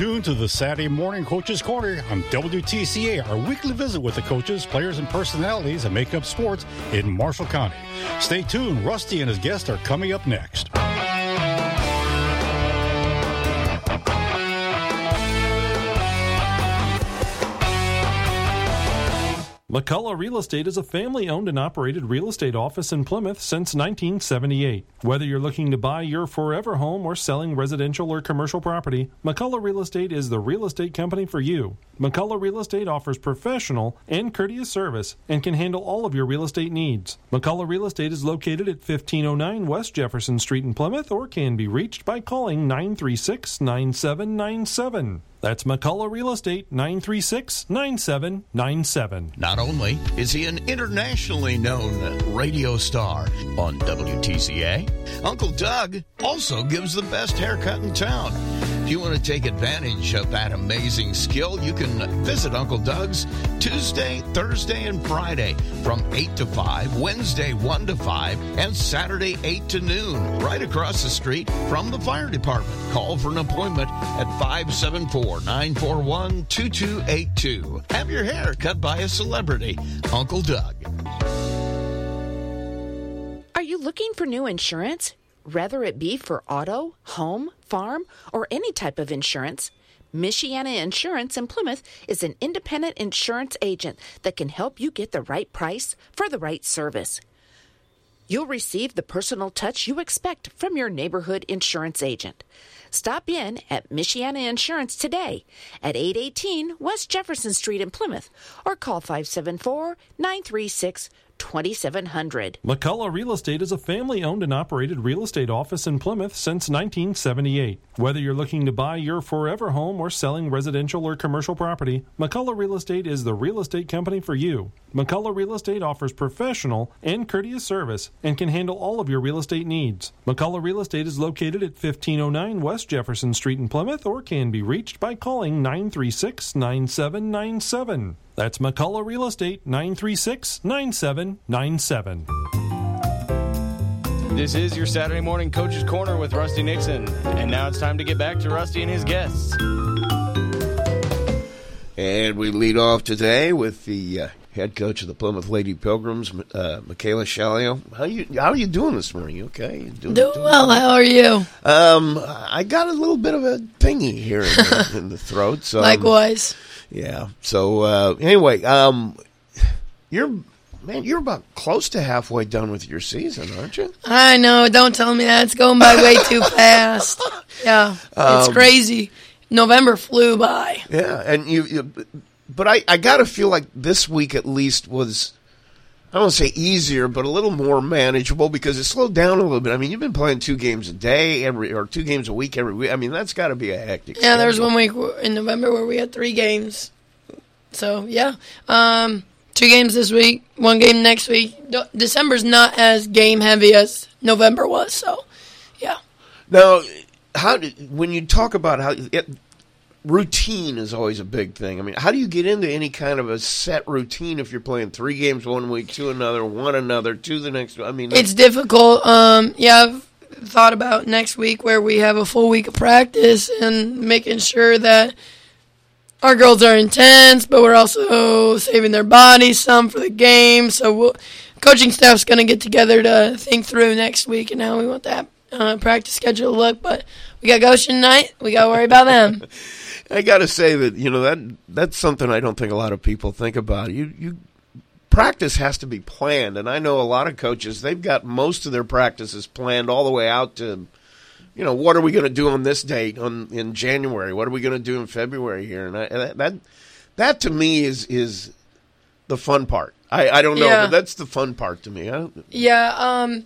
tuned to the Saturday Morning Coaches Corner on WTCA, our weekly visit with the coaches, players, and personalities that make up sports in Marshall County. Stay tuned. Rusty and his guests are coming up next. McCullough Real Estate is a family owned and operated real estate office in Plymouth since 1978. Whether you're looking to buy your forever home or selling residential or commercial property, McCullough Real Estate is the real estate company for you. McCullough Real Estate offers professional and courteous service and can handle all of your real estate needs. McCullough Real Estate is located at 1509 West Jefferson Street in Plymouth or can be reached by calling 936 9797. That's McCullough Real Estate, 936 9797. Not only is he an internationally known radio star on WTCA, Uncle Doug also gives the best haircut in town. You want to take advantage of that amazing skill, you can visit Uncle Doug's Tuesday, Thursday, and Friday from 8 to 5, Wednesday 1 to 5, and Saturday 8 to noon, right across the street from the fire department. Call for an appointment at 574 941 2282. Have your hair cut by a celebrity, Uncle Doug. Are you looking for new insurance? Whether it be for auto, home, farm, or any type of insurance, Michiana Insurance in Plymouth is an independent insurance agent that can help you get the right price for the right service. You'll receive the personal touch you expect from your neighborhood insurance agent. Stop in at Michiana Insurance today at 818 West Jefferson Street in Plymouth or call 574 936 2700. McCullough Real Estate is a family owned and operated real estate office in Plymouth since 1978. Whether you're looking to buy your forever home or selling residential or commercial property, McCullough Real Estate is the real estate company for you. McCullough Real Estate offers professional and courteous service and can handle all of your real estate needs. McCullough Real Estate is located at 1509 West Jefferson Street in Plymouth or can be reached by calling 936 9797. That's McCullough Real Estate, 936 9797. This is your Saturday morning Coach's Corner with Rusty Nixon. And now it's time to get back to Rusty and his guests. And we lead off today with the uh, head coach of the Plymouth Lady Pilgrims, uh, Michaela Shalio. How you how are you doing this morning? You okay? You doing, doing well. How are you? Um, I got a little bit of a thingy here in the, in the throat. So likewise. Yeah. So uh, anyway, um, you're man, you're about close to halfway done with your season, aren't you? I know. Don't tell me that. It's going by way too fast. Yeah, it's um, crazy. November flew by. Yeah, and you, you but I, I got to feel like this week at least was. I don't say easier, but a little more manageable because it slowed down a little bit. I mean, you've been playing two games a day every or two games a week every week. I mean, that's got to be a hectic. Yeah, there was one week in November where we had three games. So yeah, um, two games this week, one game next week. December's not as game heavy as November was. So yeah. Now, how did, when you talk about how it, routine is always a big thing. I mean, how do you get into any kind of a set routine if you're playing three games one week, two another, one another, two the next? I mean, it's difficult. Um, yeah, I've thought about next week where we have a full week of practice and making sure that our girls are intense, but we're also saving their bodies some for the game. So we'll, coaching staff's going to get together to think through next week and how we want that uh, practice schedule look. But we got Goshen night. We got to worry about them. I got to say that you know that that's something I don't think a lot of people think about. You you practice has to be planned, and I know a lot of coaches they've got most of their practices planned all the way out to you know what are we going to do on this date on in January? What are we going to do in February here? And I, that that to me is is the fun part. I, I don't know, yeah. but that's the fun part to me. yeah. Um.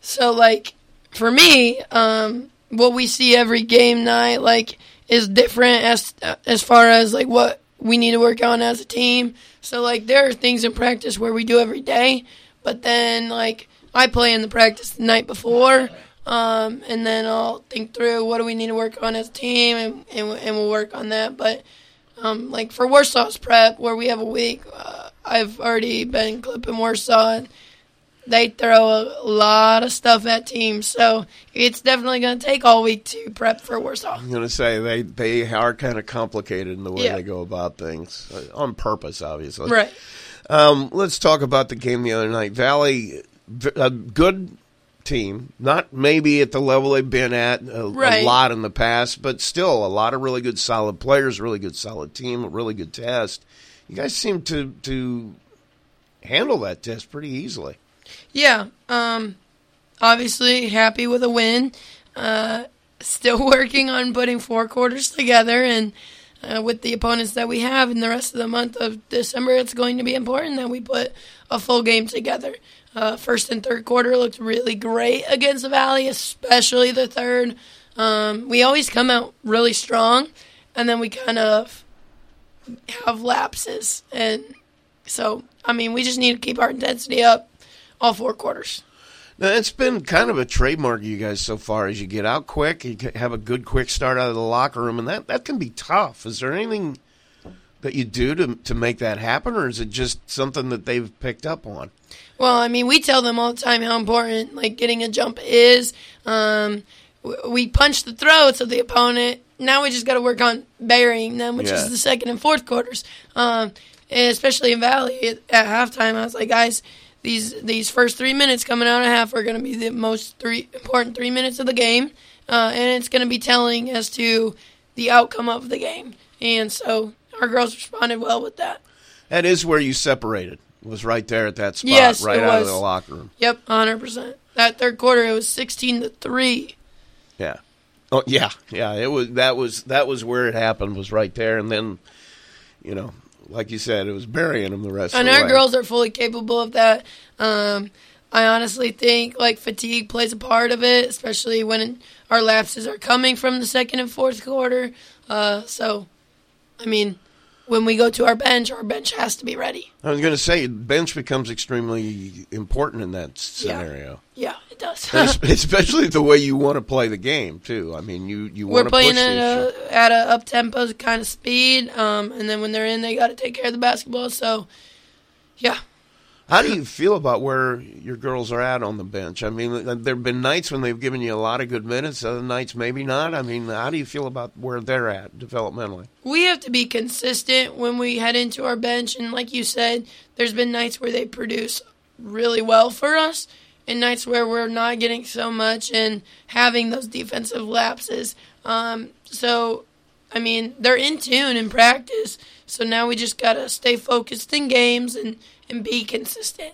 So like for me, um, what we see every game night, like is different as as far as like what we need to work on as a team. So like there are things in practice where we do every day, but then like I play in the practice the night before, um, and then I'll think through what do we need to work on as a team, and and, and we'll work on that. But um, like for Warsaw's prep, where we have a week, uh, I've already been clipping Warsaw. And, they throw a lot of stuff at teams, so it's definitely going to take all week to prep for Warsaw. I'm going to say they they are kind of complicated in the way Yeah. they go about things uh, on purpose, obviously. Right. Um, let's talk about the game the other night. Valley, a good team, not maybe at the level they've been at a, a lot in the past, but still a lot of really good, solid players, really good, solid team, a really good test. You guys seem to to handle that test pretty easily. Yeah. Um, obviously happy with a win. Uh, still working on putting four quarters together, and uh, with the opponents that we have in the rest of the month of December, it's going to be important that we put a full game together. Uh, first and third quarter looked really great against the Valley, especially the third. Um, we always come out really strong, and then we kind of have lapses, and so I mean we just need to keep our intensity up all four quarters. Now, it's been kind of a trademark of you guys so far as you get out quick, you have a good quick start out of the locker room, and that, that can be tough. Is there anything that you do to, to make that happen, or is it just something that they've picked up on? Well, I mean, we tell them all the time how important like getting a jump is. Um, we punch the throats of the opponent. Now we just got to work on burying them, which Yeah. is the second and fourth quarters. Um, and especially in Valley at, at halftime, I was like, guys, these these first three minutes coming out of half are going to be the most three important three minutes of the game, uh, and it's going to be telling as to the outcome of the game. And so our girls responded well with that. That is where you separated. Was right there at that spot, Yes, right out of the locker room. Yep, hundred percent. That third quarter, it was sixteen to three. Yeah. Oh yeah, yeah. It was that was that was where it happened. Was right there, and then, you know, like you said, it was burying them the rest. And of the time. And our way. girls are fully capable of that. Um, I honestly think like fatigue plays a part of it, especially when our lapses are coming from the second and fourth quarter. Uh, so, I mean, when we go to our bench, our bench has to be ready. I was going to say, bench becomes extremely important in that scenario. Yeah, it does. Especially the way you want to play the game too. I mean, you you We're want to playing push at a at a up tempo kind of speed, um, and then when they're in, they got to take care of the basketball. So, yeah. How do you feel about where your girls are at on the bench? I mean, there have been nights when they've given you a lot of good minutes, other nights maybe not. I mean, how do you feel about where they're at developmentally? we have to be consistent when we head into our bench and like you said there's been nights where they produce really well for us and nights where we're not getting so much and having those defensive lapses um, so i mean they're in tune in practice so now we just gotta stay focused in games and, and be consistent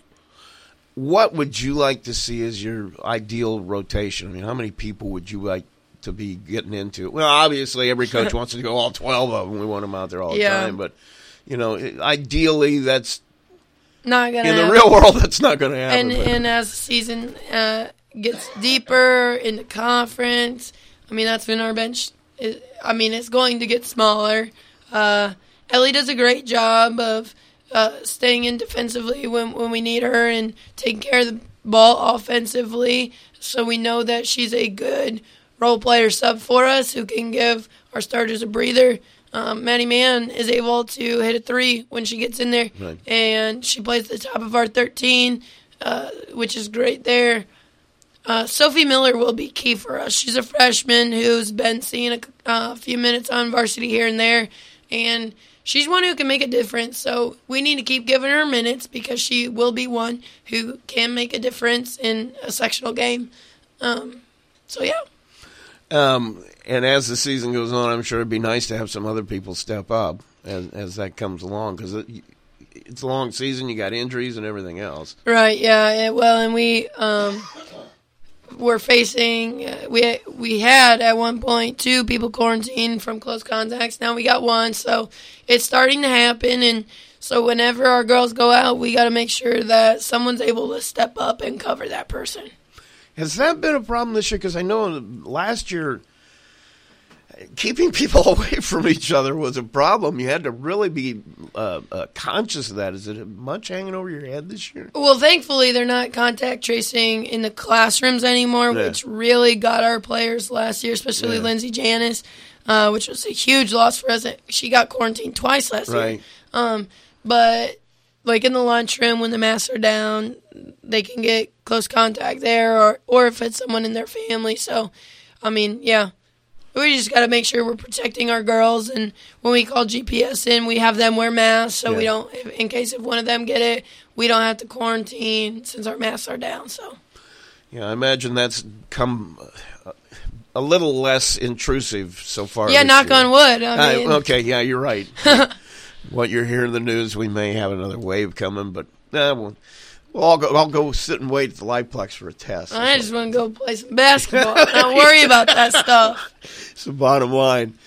What would you like to see as your ideal rotation? I mean, how many people would you like to be getting into? Well, obviously, every coach wants to go all 12 of them. We want them out there all the Yeah. time. But, you know, ideally, that's not gonna in the real world, that's not going to happen. and and as the season uh, gets deeper in the conference, I mean that's when our bench. Is, I mean it's going to get smaller. Uh, Ellie does a great job of uh, staying in defensively when when we need her and taking care of the ball offensively. So we know that she's a good role player sub for us who can give our starters a breather. Um, Maddie Mann is able to hit a three when she gets in there, Right. and she plays at the top of our 13, uh, which is great there. Uh, Sophie Miller will be key for us. She's a freshman who's been seeing a uh, few minutes on varsity here and there, and she's one who can make a difference. So we need to keep giving her minutes because she will be one who can make a difference in a sectional game. Um, so yeah. Um, and as the season goes on, I'm sure it'd be nice to have some other people step up as, as that comes along because it, it's a long season. You got injuries and everything else. Right. Yeah. yeah, Well, and we um, were facing. Uh, we we had at one point two people quarantined from close contacts. Now we got one, so it's starting to happen. And so whenever our girls go out, we got to make sure that someone's able to step up and cover that person. Has that been a problem this year? Because I know last year keeping people away from each other was a problem. You had to really be uh, uh, conscious of that. Is it much hanging over your head this year? Well, thankfully, they're not contact tracing in the classrooms anymore, Yeah. which really got our players last year, especially Yeah. Lindsay Janis, uh, which was a huge loss for us. She got quarantined twice last year. Um, but like in the lunchroom when the masks are down, they can get close contact there, or or if it's someone in their family. So, I mean, yeah, we just got to make sure we're protecting our girls. And when we call GPS in, we have them wear masks so we don't, if- in case if one of them get it, we don't have to quarantine since our masks are down. So. Yeah, I imagine that's come uh, a little less intrusive so far. Yeah, knock year. on wood. I Uh, mean, okay, yeah, you're right. what you're hearing in the news, we may have another wave coming, but nah, we'll, we'll go. I'll go sit and wait at the Liveplex for a test. I just want to go play some basketball. Not worry about that stuff. It's the bottom line.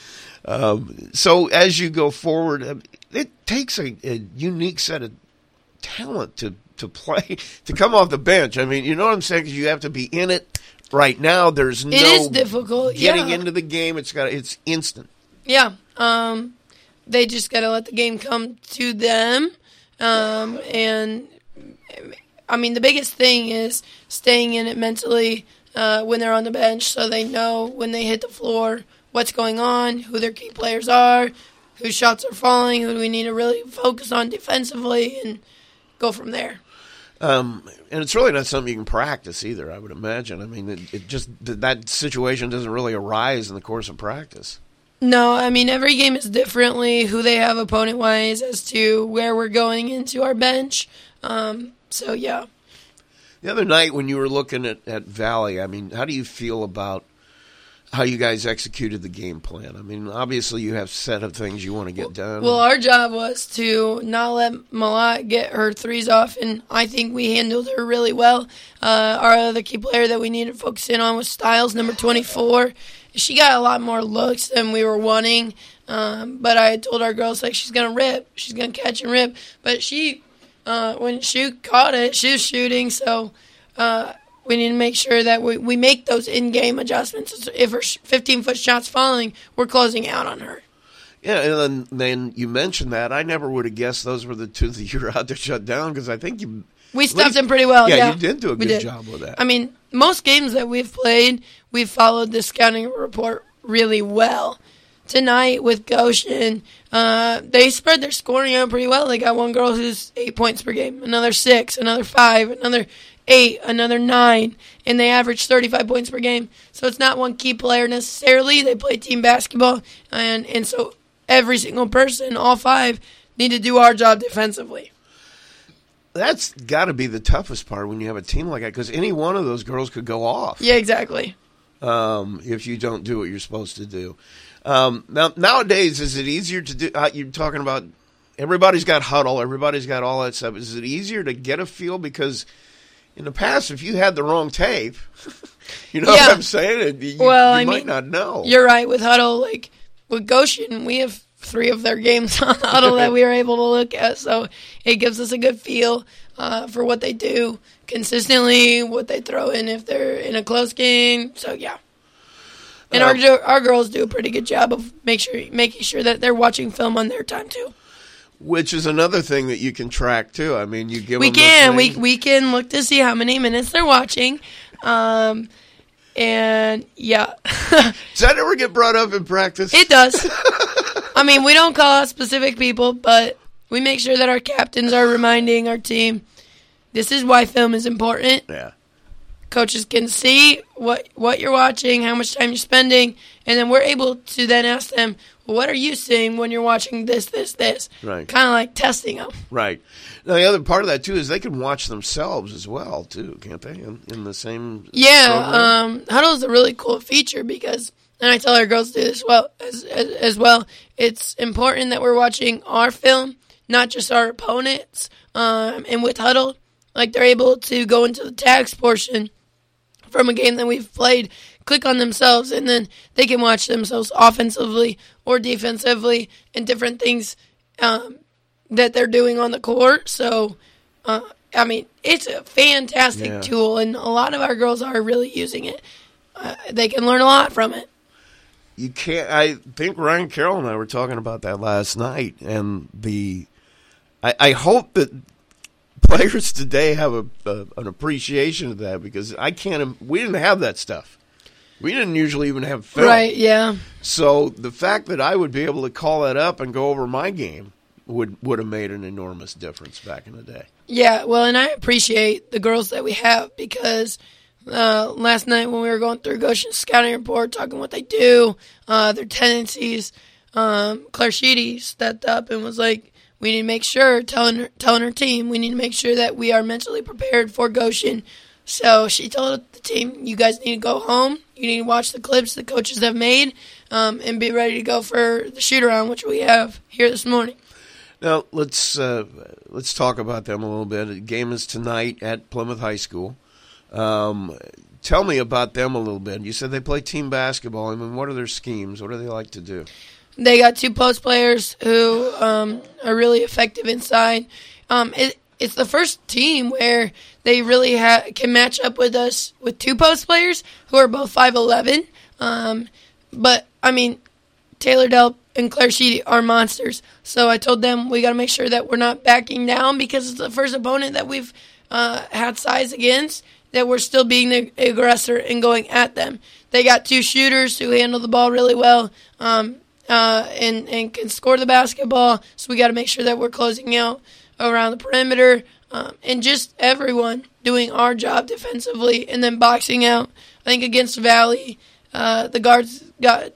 Um, so as you go forward, uh, it takes a, a unique set of talent to to play to come off the bench. I mean, you know what I'm saying? 'Cause you have to be in it right now. There's no It is difficult. getting yeah. into the game. It's got it's instant. Yeah. Um, they just got to let the game come to them. Um, and I mean, the biggest thing is staying in it mentally uh, when they're on the bench so they know when they hit the floor what's going on, who their key players are, whose shots are falling, who do we need to really focus on defensively, and go from there. Um, and it's really not something you can practice either. I would imagine. I mean, it, it just that situation doesn't really arise in the course of practice. No, I mean every game is differently who they have opponent wise as to where we're going into our bench. Um, so yeah, The other night when you were looking at, at Valley, I mean, how do you feel about how you guys executed the game plan? I mean, obviously you have set of things you want to get done. well our job was to not let Malat get her threes off, and I think we handled her really well. Uh, our other key player that we needed to focus in on was Styles, number twenty four. She got a lot more looks than we were wanting, um, but I told our girls like she's gonna rip, she's gonna catch and rip, but she uh, when she caught it, she was shooting. So uh, we need to make sure that we, we make those in-game adjustments. If her 15-foot shot's falling, we're closing out on her. yeah, and then, then you mentioned that. I never would have guessed those were the two that you were out to shut down because I think you. We stuffed least- them pretty well. Yeah, Yeah, you did do a good job with that. I mean, most games that we've played, we've followed the scouting report really well. Tonight with Goshen, uh, they spread their scoring out pretty well. They got one girl who's eight points per game, another six, another five, another eight, another nine, and they average 35 points per game. So it's not one key player necessarily. They play team basketball, and, and so every single person, all five, need to do our job defensively. That's got to be the toughest part when you have a team like that because any one of those girls could go off. Yeah, exactly. um, if you don't do what you're supposed to do. Um, now nowadays, is it easier to do? Uh, you're talking about everybody's got Hudl, everybody's got all that stuff. Is it easier to get a feel because in the past, if you had the wrong tape, you know Yeah. what I'm saying? it- You, Well, you I might mean, not know. You're right with Hudl. Like with Goshen, we have three of their games on Hudl that we were able to look at, so it gives us a good feel uh, for what they do consistently, what they throw in if they're in a close game. So yeah, and our our girls do a pretty good job of make sure making sure that they're watching film on their time too. Which is another thing that you can track too. I mean, you give We them can we we can look to see how many minutes they're watching. Um, and yeah, Does that ever get brought up in practice? It does. I mean, we don't call out specific people, but we make sure that our captains are reminding our team this is why film is important. yeah. Coaches can see what what you're watching, how much time you're spending, and then we're able to then ask them, well, "What are you seeing when you're watching this, this, this?" Right. Kind of like testing them. Right. Now the other part of that too is they can watch themselves as well too, can't they? In, in the same Yeah, um, Hudl is a really cool feature because, and I tell our girls to do this well as, as as well. It's important that we're watching our film, not just our opponents. Um, and with Hudl, like they're able to go into the tags portion from a game that we've played, click on themselves, and then they can watch themselves offensively or defensively and different things um, that they're doing on the court. So, uh, I mean, it's a fantastic Yeah. tool, and a lot of our girls are really using it. Uh, they can learn a lot from it. you can't. I think Ryan Carroll and I were talking about that last night, and the. I, I hope that players today have a, a an appreciation of that because I can't. We didn't have that stuff. We didn't usually even have film. Right? Yeah. So the fact that I would be able to call that up and go over my game would would have made an enormous difference back in the day. Yeah, well, and I appreciate the girls that we have because uh, last night when we were going through Goshen's scouting report, talking what they do, uh, their tendencies, um, Claire Sheedy stepped up and was like, "We need to make sure telling her, telling her team we need to make sure that we are mentally prepared for Goshen." So she told the team, "You guys need to go home. You need to watch the clips the coaches have made, um, and be ready to go for the shoot around, which we have here this morning." Now let's uh, let's talk about them a little bit. The game is tonight at Plymouth High School. Um, tell me about them a little bit. You said they play team basketball. I mean, what are their schemes? What do they like to do? They got two post players who um, are really effective inside. Um, it, it's the first team where they really ha- can match up with us with two post players who are both five eleven. Um, but I mean, Taylor Delp and Claire Sheedy are monsters. So I told them we got to make sure that we're not backing down because it's the first opponent that we've uh, had size against. That we're still being the aggressor and going at them. They got two shooters who handle the ball really well. Um, uh, and and can score the basketball. So we got to make sure that we're closing out around the perimeter, um, and just everyone doing our job defensively, and then boxing out. I think against Valley, uh, the guards got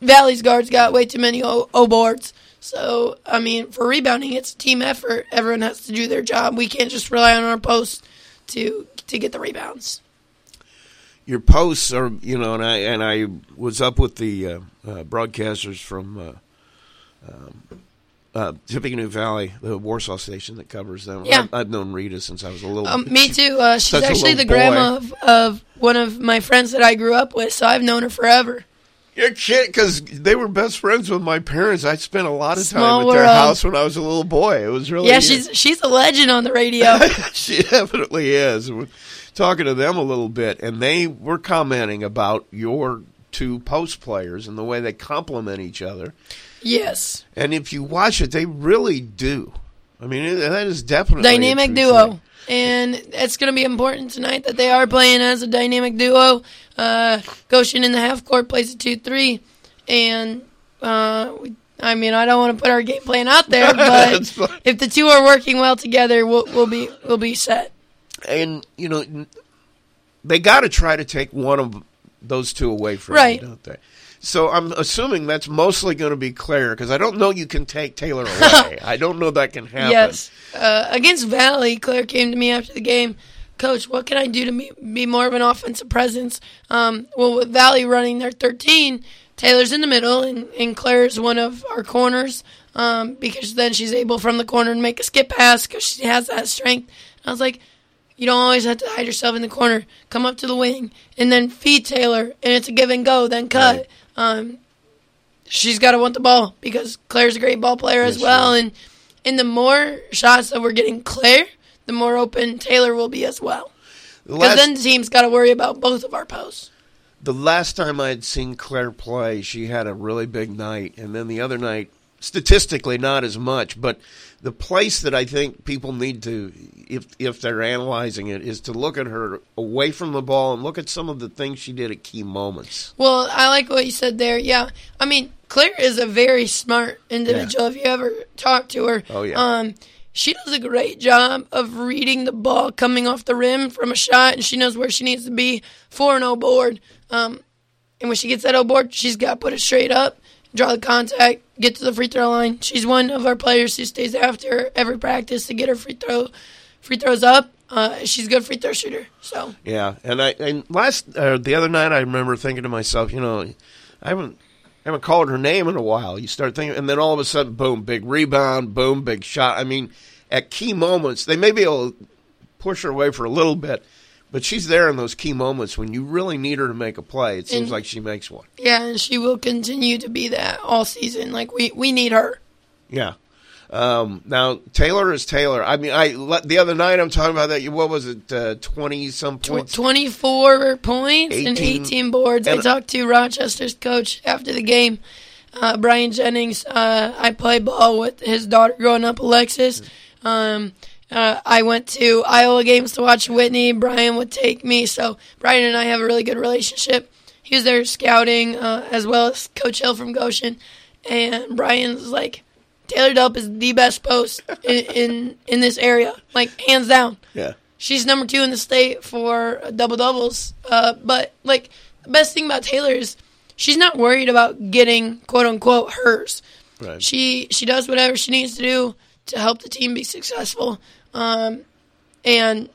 Valley's guards got way too many O, o boards. So I mean, for rebounding, it's a team effort. Everyone has to do their job. We can't just rely on our posts to to get the rebounds your posts are you know and I and I was up with the uh, uh, broadcasters from uh, um, uh, Tippecanoe Valley, the Warsaw station that covers them. Yeah. I've, I've known Rita since I was a little. Um, me too. Uh, she's actually the little grandma of, of one of my friends that I grew up with, so I've known her forever. You're kidding, because they were best friends with my parents. I spent a lot of time Small at their world. house when I was a little boy. It was really Yeah, she's she's a legend on the radio. she definitely is. Talking to them a little bit, and they were commenting about your two post players and the way they complement each other. yes, And if you watch it, they really do. I mean, that is definitely a dynamic duo. thing. And it's going to be important tonight that they are playing as a dynamic duo. Uh, Goshen in the half court plays a 2 3. And, uh, we, I mean, I don't want to put our game plan out there, but if the two are working well together, we'll, we'll, be, we'll be set. And you know, they got to try to take one of those two away from Right. you, don't they? So I'm assuming that's mostly going to be Claire because I don't know you can take Taylor away. I don't know that can happen. Yes. Uh, against Valley, Claire came to me after the game. Coach, what can I do to be, more of an offensive presence? Um, well, with Valley running their 13, Taylor's in the middle, and, and Claire's one of our corners um, because then she's able from the corner to make a skip pass because she has that strength. And I was like, you don't always have to hide yourself in the corner. Come up to the wing and then feed Taylor, and it's a give and go, then cut. Right. Um, she's got to want the ball because Claire's a great ball player as Yes, well. And and the more shots that we're getting Claire, the more open Taylor will be as well. Because then the team's got to worry about both of our posts. the last time I had seen Claire play, she had a really big night, and then the other night, statistically, not as much. But the place that I think people need to, if if they're analyzing it, is to look at her away from the ball and look at some of the things she did at key moments. Well, I like what you said there. Yeah, I mean Claire is a very smart individual. If you ever talk to her, Oh, yeah. um, she does a great job of reading the ball coming off the rim from a shot, and she knows where she needs to be for an O board. Um, and when she gets that O board, she's got to put it straight up, draw the contact, get to the free throw line. She's one of our players who stays after every practice to get her free throw free throws up. Uh, she's a good free throw shooter. So Yeah, and I and last uh, the other night I remember thinking to myself, you know, I haven't I haven't called her name in a while. You start thinking, and then all of a sudden, boom, big rebound, boom, big shot. I mean, at key moments, they may be able to push her away for a little bit, but she's there in those key moments when you really need her to make a play. It seems And- like she makes one. yeah, and she will continue to be that all season. Like we we need her. Yeah. Um, now Taylor is Taylor. I mean, I the other night I'm talking about that. What was it? Twenty some points. 24 points and 18 18 boards. I talked to Rochester's coach after the game, uh, Brian Jennings. Uh, I play ball with his daughter growing up, Alexis. Um, uh, I went to Iowa games to watch Whitney. Brian would take me. So Brian and I have a really good relationship. He was there scouting uh, as well as Coach Hill from Goshen. And Brian's like, Taylor Delp is the best post in, in in this area, like hands down. Yeah. She's number two in the state for double doubles. Uh, but like the best thing about Taylor is she's not worried about getting quote unquote hers. Right. She she does whatever she needs to do to help the team be successful. Um, and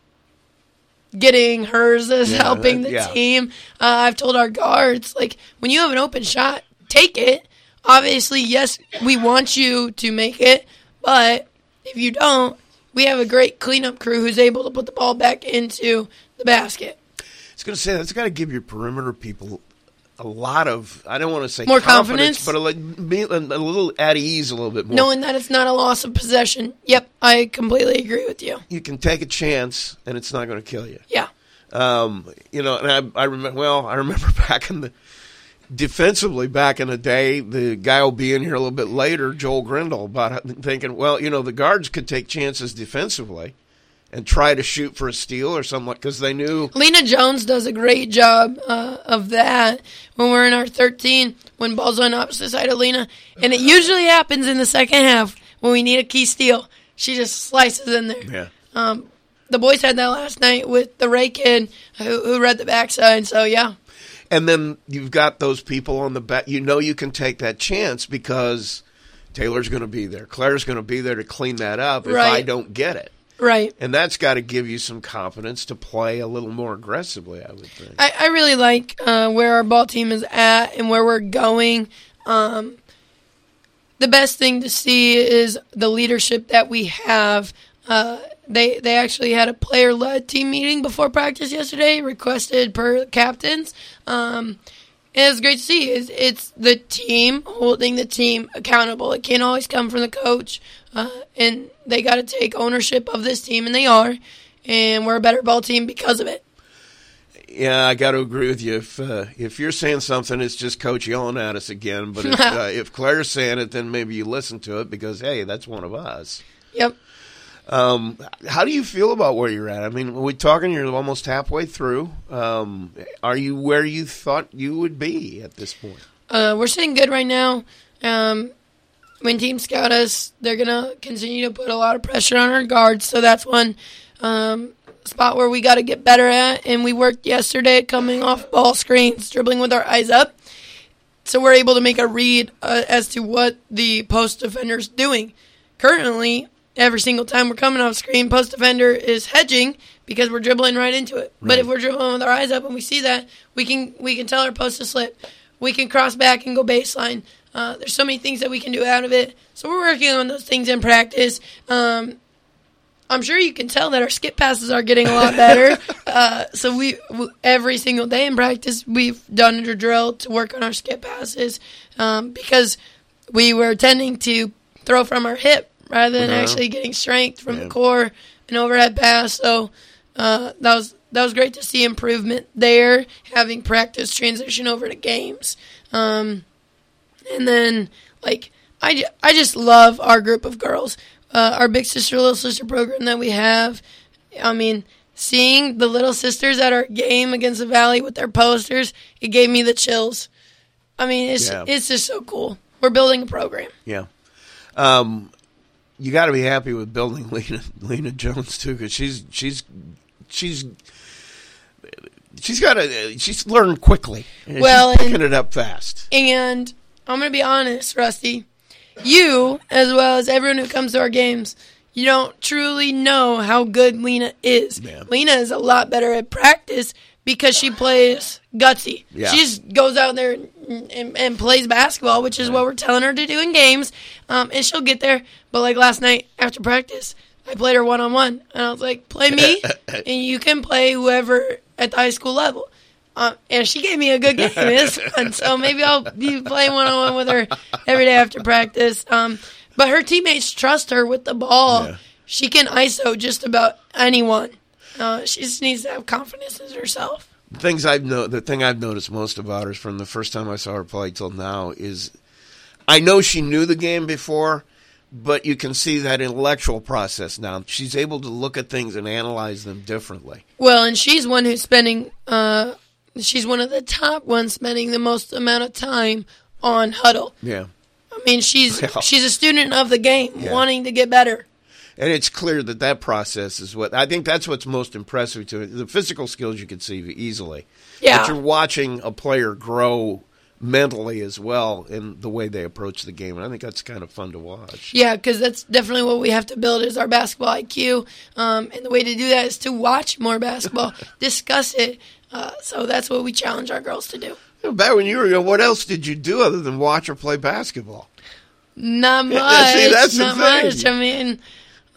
getting hers is Yeah, helping the yeah. team. Uh, I've told our guards like when you have an open shot, take it. Obviously, yes, we want you to make it, but if you don't, we have a great cleanup crew who's able to put the ball back into the basket. I was going to say that's got to give your perimeter people a lot of. I don't want to say More confidence? but a, li- a, a little at ease, a little bit more. Knowing that it's not a loss of possession. Yep, I completely agree with you. you can take a chance, and it's not going to kill you. Yeah. Um, you know, and I, I remember. Well, I remember back in the defensively back in the day, the guy will be in here a little bit later, Joel Grindle, about thinking, well, you know, the guards could take chances defensively and try to shoot for a steal or something because they knew. Lena Jones does a great job uh, of that when we're in our 13, when ball's on opposite side of Lena. And it usually happens in the second half when we need a key steal. She just slices in there. Yeah. Um, the boys had that last night with the Ray kid who, who read the backside. So, yeah. And then you've got those people on the back. You know you can take that chance because Taylor's going to be there. Claire's going to be there to clean that up if I don't get it. Right. And that's got to give you some confidence to play a little more aggressively, I would think. I, I really like uh, where our ball team is at and where we're going. Um, the best thing to see is the leadership that we have. Uh, they they actually had a player led team meeting before practice yesterday, requested per captains. Um, and it's great to see. It's, it's the team holding the team accountable. It can't always come from the coach, uh, and they got to take ownership of this team, and they are. And we're a better ball team because of it. Yeah, I got to agree with you. If uh, if you're saying something, it's just coach yelling at us again. But if, uh, if Claire's saying it, then maybe you listen to it because hey, that's one of us. Yep. Um, how do you feel about where you're at? I mean, we're talking. You're almost halfway through. Um, are you where you thought you would be at this point? Uh, we're sitting good right now. Um, when teams scout us, they're gonna continue to put a lot of pressure on our guards. So that's one um, spot where we got to get better at. And we worked yesterday coming off ball screens, dribbling with our eyes up. So we're able to make a read uh, as to what the post defender's doing. Currently, every single time we're coming off screen, post defender is hedging because we're dribbling right into it. But if we're dribbling with our eyes up and we see that, we can we can tell our post to slip. We can cross back and go baseline. Uh, there's so many things that we can do out of it. So we're working on those things in practice. Um, I'm sure you can tell that our skip passes are getting a lot better. uh, so we, we every single day in practice we've done a drill to work on our skip passes um, because we were tending to throw from our hip rather than Uh-huh. actually getting strength from Yeah. the core and overhead pass. So uh, that was that was great to see improvement there. Having practice transition over to games, um, and then like I, I just love our group of girls, uh, our big sister little sister program that we have. I mean, seeing the little sisters at our game against the Valley with their posters, it gave me the chills. I mean, it's Yeah. it's just so cool. We're building a program. Yeah. Um, you got to be happy with building Lena Lena Jones too, because she's she's she's she's got a she's learned quickly. Well, she's picking and- it up fast. And I'm going to be honest, Rusty. You, as well as everyone who comes to our games, you don't truly know how good Lena is. Yeah. Lena is a lot better at practice because she plays gutsy. Yeah. She just goes out there and, and, and plays basketball, which is what we're telling her to do in games. Um, and she'll get there. But like last night after practice, I played her one on one, and I was like, "Play me, and you can play whoever at the high school level." Um, and she gave me a good game. It's fun. So maybe I'll be playing one on one with her every day after practice. Um, but her teammates trust her with the ball. Yeah. She can ISO just about anyone. Uh, she just needs to have confidence in herself. The things I've no, the thing I've noticed most about her from the first time I saw her play till now is, I know she knew the game before, but you can see that intellectual process now. She's able to look at things and analyze them differently. Well, and she's one who's spending. Uh, she's one of the top ones spending the most amount of time on Hudl. Yeah. I mean, she's Yeah. she's a student of the game, Yeah. wanting to get better. And it's clear that that process is what I think that's what's most impressive to it. The physical skills you can see easily. Yeah. But you're watching a player grow mentally as well in the way they approach the game. And I think that's kind of fun to watch. Yeah, because that's definitely what we have to build is our basketball IQ. Um, and the way to do that is to watch more basketball, discuss it. Uh, so that's what we challenge our girls to do. You know, Back when you were young, what else did you do other than watch or play basketball? Not much. See, that's the not thing. much. I mean,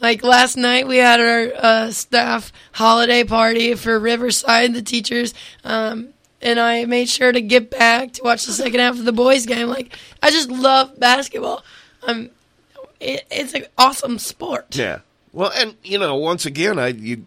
like last night we had our uh, staff holiday party for Riverside, the teachers, um, and I made sure to get back to watch the second half of the boys' game. Like, I just love basketball. Um, it, it's an awesome sport. Yeah. Well, and you know, once again, I you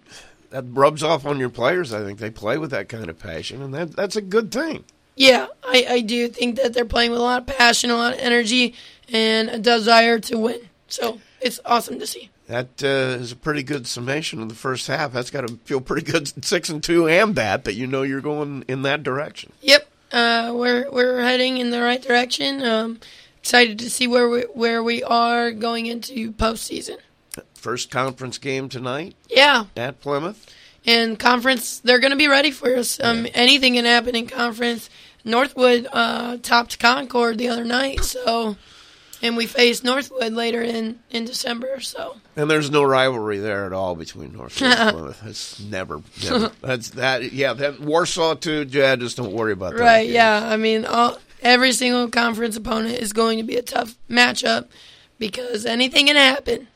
that rubs off on your players. I think they play with that kind of passion, and that that's a good thing. Yeah, I, I do think that they're playing with a lot of passion, a lot of energy, and a desire to win. So it's awesome to see. That uh, is a pretty good summation of the first half. That's got to feel pretty good, six and two, and that that you know you're going in that direction. Yep, uh, we're we're heading in the right direction. Um, excited to see where we where we are going into postseason. First conference game tonight Yeah, at Plymouth. and conference they're going to be ready for us. Um, anything can happen in conference. Northwood uh, topped Concord the other night, so and we face Northwood later in in December. So And there's no rivalry there at all between Northwood and Plymouth. That's never, never. That's that. Yeah, that Warsaw too. Yeah, just don't worry about that. right, yeah. I mean, all, every single conference opponent is going to be a tough matchup because anything can happen.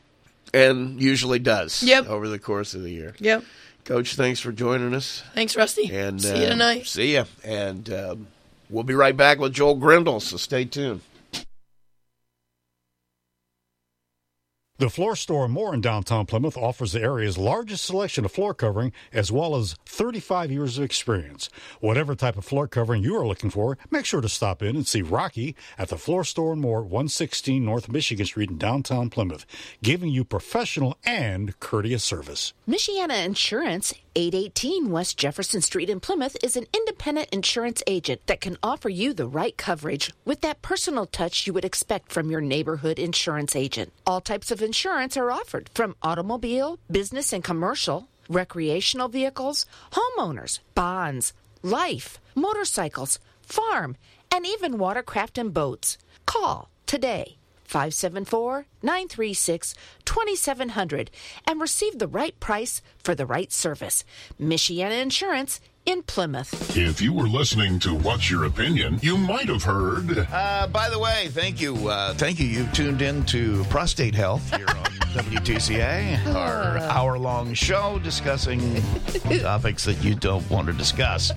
And usually does. Yep. Over the course of the year. Yep. Coach, thanks for joining us. Thanks, Rusty. And see you uh, tonight. See ya. And um, we'll be right back with Joel Grindle. So stay tuned. The Floor Store More in downtown Plymouth offers the area's largest selection of floor covering as well as 35 years of experience. Whatever type of floor covering you are looking for, make sure to stop in and see Rocky at the Floor Store More, 116 North Michigan Street in downtown Plymouth, giving you professional and courteous service. Michiana Insurance, 818 West Jefferson Street in Plymouth, is an independent insurance agent that can offer you the right coverage with that personal touch you would expect from your neighborhood insurance agent. All types of insurance are offered from automobile, business and commercial, recreational vehicles, homeowners, bonds, life, motorcycles, farm, and even watercraft and boats. Call today. 574 936 2700 and receive the right price for the right service. Michiana Insurance in Plymouth. If you were listening to What's Your Opinion, you might have heard. Uh, by the way, thank you. Uh, thank you. You've tuned in to Prostate Health here on WTCA, our hour long show discussing topics that you don't want to discuss.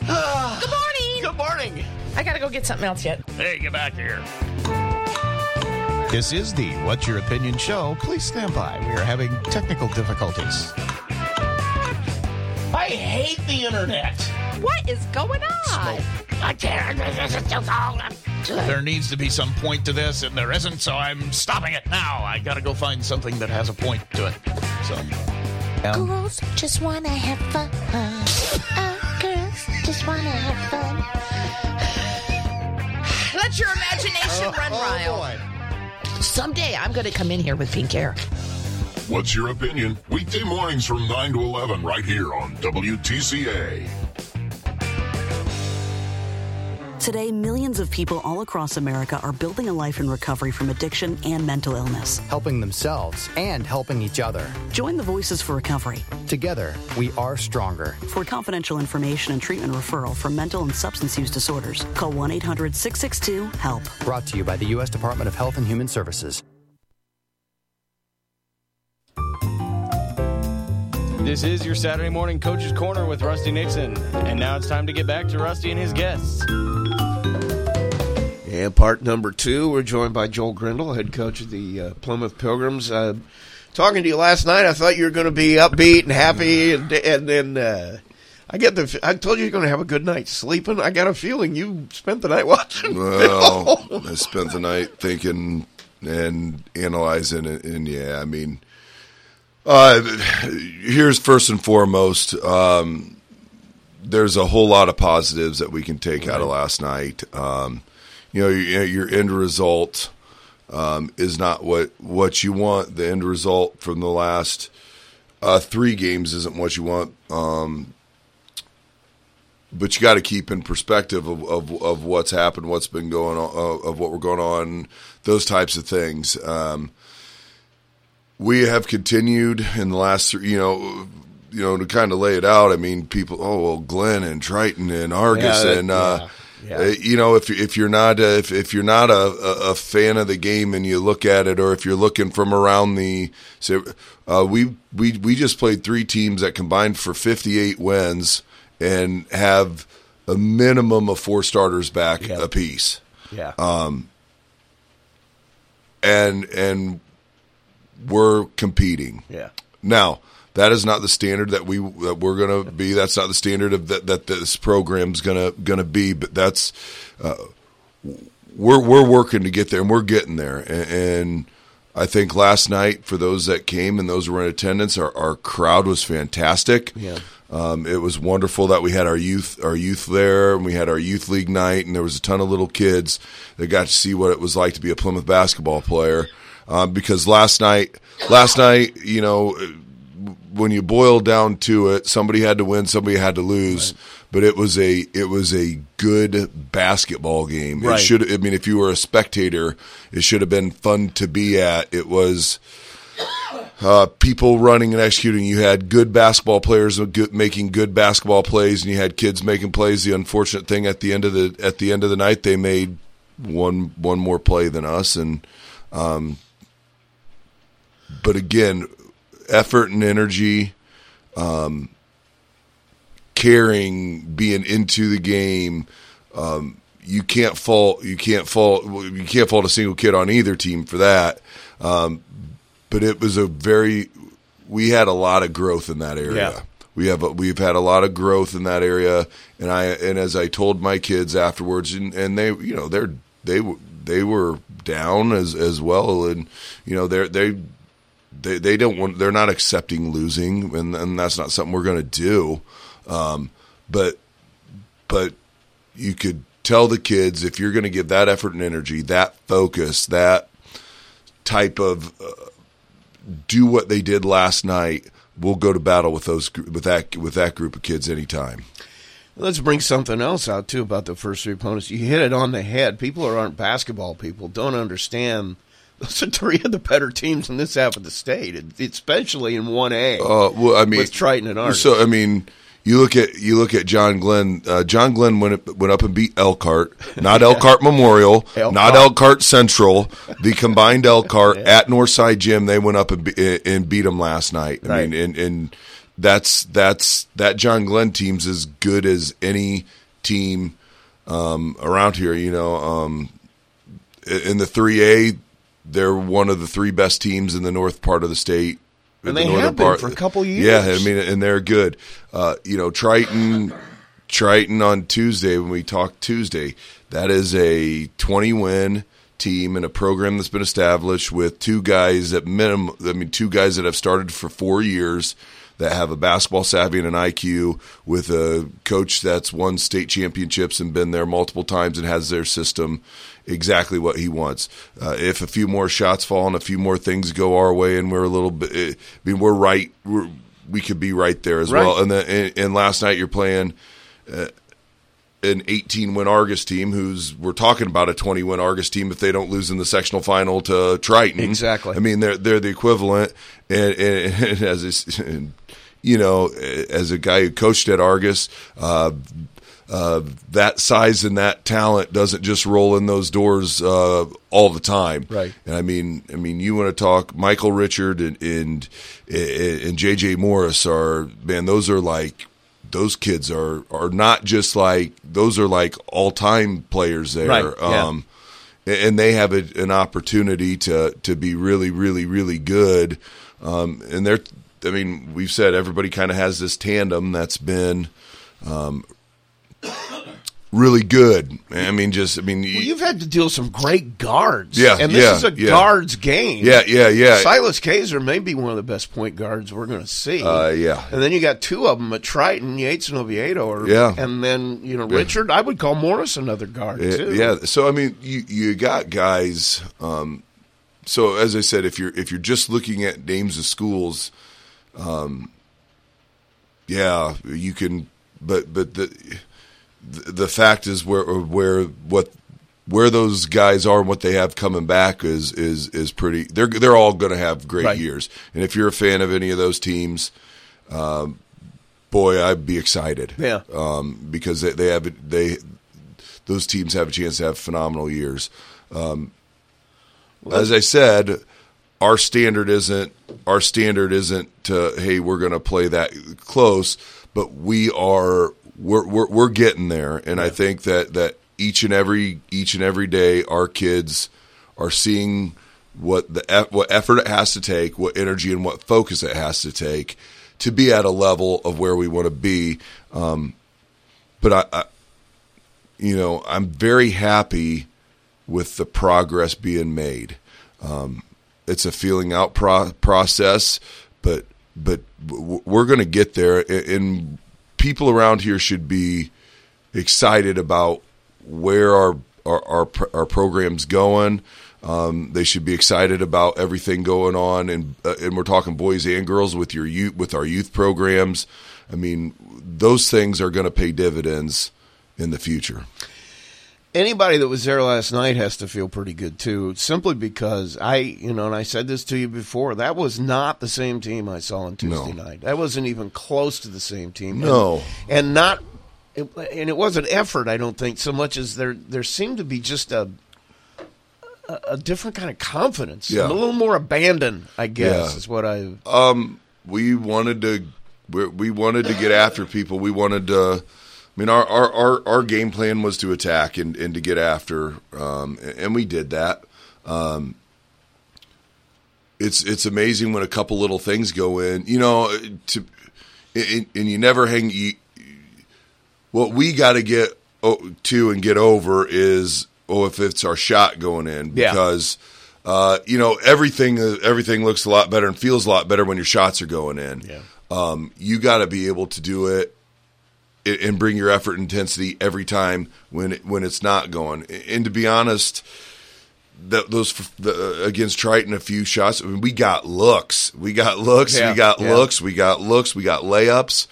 Good morning. Good morning. I gotta go get something else yet. Hey, get back here. This is the What's Your Opinion show. Please stand by. We are having technical difficulties. I hate the internet. What is going on? There needs to be some point to this, and there isn't, so I'm stopping it now. I gotta go find something that has a point to it. So, um, Girls just wanna have fun. Oh, girls just wanna have fun. Let your imagination run wild. Someday I'm gonna come in here with pink hair. What's Your Opinion? Weekday mornings from 9 to 11 right here on WTCA. Today, millions of people all across America are building a life in recovery from addiction and mental illness. helping themselves and helping each other. Join the Voices for Recovery. Together, we are stronger. For confidential information and treatment referral for mental and substance use disorders, call 1 800 662 HELP. Brought to you by the U.S. Department of Health and Human Services. This is your Saturday morning Coach's Corner with Rusty Nixon. And now it's time to get back to Rusty and his guests. And part number two, we're joined by Joel Grindle, head coach of the uh, Plymouth Pilgrims. Uh, talking to you last night, I thought you were going to be upbeat and happy, and and then uh, I get the. I told you you're going to have a good night sleeping. I got a feeling you spent the night watching. Well. I spent the night thinking and analyzing it, and yeah, I mean, uh, here's first and foremost. Um, there's a whole lot of positives that we can take out of last night. Um, you know, your, your end result um, is not what what you want. The end result from the last uh, three games isn't what you want. Um, but you got to keep in perspective of, of, of what's happened, what's been going on, of what we're going on, those types of things. Um, we have continued in the last, three, you know, you know, to kind of lay it out. I mean, people, oh well, Glenn and Triton and Argos Yeah, and uh, yeah, yeah. uh, you know, if if you're not a, if if you're not a, a, fan of the game and you look at it, or if you're looking from around the, so, uh, we we we just played three teams that combined for 58 wins and have a minimum of four starters back apiece. Yeah. Um, and and we're competing. Yeah. Now that is not the standard that we that we're going to be. That's not the standard of that that this program's going to going to be. But that's uh, we're we're working to get there, and we're getting there. And, and I think last night for those that came and those who were in attendance, our, our crowd was fantastic. Yeah. Um, it was wonderful that we had our youth our youth there, and we had our youth league night, and there was a ton of little kids that got to see what it was like to be a Plymouth basketball player. Um, because last night, last night, you know, when you boil down to it, somebody had to win, somebody had to lose, but it was a it was a good basketball game. Right. It should. I mean, if you were a spectator, it should have been fun to be at. It was uh, people running and executing. You had good basketball players good, making good basketball plays, and you had kids making plays. The unfortunate thing at the end of the at the end of the night, they made one one more play than us, and um, but again, effort and energy, um, caring, being into the game. Um, you can't fall. you can't fault you can't fault a single kid on either team for that. Um, but it was a very we had a lot of growth in that area. Yeah. We have a, we've had a lot of growth in that area, and I and as I told my kids afterwards, and, and they you know they're they were they were down as as well, and you know they're they they they don't want they're not accepting losing, and and that's not something we're going to do. Um, but but you could tell the kids if you're going to give that effort and energy, that focus, that type of uh, do what they did last night. We'll go to battle with those with that with that group of kids anytime. Let's bring something else out too about the first three opponents. You hit it on the head. People who aren't basketball people don't understand. Those are three of the better teams in this half of the state, especially in one A. Uh, well, I mean, with Triton and Argos. So I mean, you look at you look at John Glenn. Uh, John Glenn went up, went up and beat Elkhart, not Elkhart Memorial, Elkhart. not Elkhart Central, the combined Elkhart at Northside Gym. They went up and, be, and beat them last night. I Right. mean, and and that's that's that John Glenn team's as good as any team um, around here. You know, um, in the three A, they're one of the three best teams in the north part of the state. And the they have been for a couple years. Yeah, I mean, and they're good. Uh, you know, Triton, Triton on Tuesday when we talked Tuesday, that is a twenty win team and a program that's been established with two guys at minimum. I mean, two guys that have started for four years that have a basketball savvy and an IQ with a coach that's won state championships and been there multiple times and has their system exactly what he wants. Uh, if a few more shots fall and a few more things go our way and we're a little bit, I mean, we're right. We're, we could be right there as Right. well. And, the, and, and last night you're playing uh, an 18 win Argos team who's we're talking about a 20 win Argos team if they don't lose in the sectional final to Triton. Exactly. I mean they're they're the equivalent and, and, and as is, and, you know as a guy who coached at Argos uh, uh, that size and that talent doesn't just roll in those doors uh, all the time. Right. And I mean, I mean, you want to talk Michael Richard and and and JJ Morris are man, those are like those kids are are not just like those are like all time players there. Right, yeah. Um, and they have a, an opportunity to to be really, really, really good. Um, and they're, I mean, we've said everybody kind of has this tandem that's been um, really good. I mean, just I mean, Well, you've had to deal with some great guards. Yeah, and this yeah, is a yeah. guards game. Yeah, yeah, yeah. Silas Kaiser may be one of the best point guards we're going to see. Uh, yeah. and then you got two of them at Triton, Yates and Oviedo. Or, Yeah. and then you know Yeah. Richard. I would call Morris another guard Yeah, too. yeah. So I mean, you you got guys um, so as I said, if you're if you're just looking at names of schools, um, yeah, you can. But but the the fact is where where what where those guys are and what they have coming back is is is pretty. They're they're all going to have great Right. years. And if you're a fan of any of those teams, um, boy, I'd be excited. Yeah. um, because they, they have they those teams have a chance to have phenomenal years. Um, as I said, our standard isn't our standard isn't to hey we're going to play that close, but we are we're we're, we're getting there, and I think that that each and every each and every day our kids are seeing what the what effort it has to take, what energy and what focus it has to take to be at a level of where we want to be. Um, but I, I, you know, I'm very happy with the progress being made. Um, it's a feeling out pro- process, but but we're going to get there, and people around here should be excited about where our our our, our program's going. Um, they should be excited about everything going on, and uh, and we're talking boys and girls with your youth with our youth programs. I mean, those things are going to pay dividends in the future. Anybody that was there last night has to feel pretty good too, simply because I, you know, and I said this to you before, that was not the same team I saw on Tuesday No. night. That wasn't even close to the same team. No. and, and not, it, and it wasn't effort. I don't think so much as there there seemed to be just a. A, a different kind of confidence, Yeah. a little more abandon, I guess, Yeah. is what I. Um, we wanted to we, we wanted to get after people. We wanted to. I mean, our our, our, our game plan was to attack and, and to get after, um, and, we did that. Um, it's it's amazing when a couple little things go in. You know, to and, and you never hang. You, what we got to get to and get over is oh if it's our shot going in Yeah. because uh, you know everything everything looks a lot better and feels a lot better when your shots are going in. Yeah. Um, you got to be able to do it and- bring your effort intensity every time when it, when it's not going. And to be honest, that those the, against Triton, a few shots. I mean, we got looks, we got looks, Yeah, we got yeah. looks, we got looks, we got layups,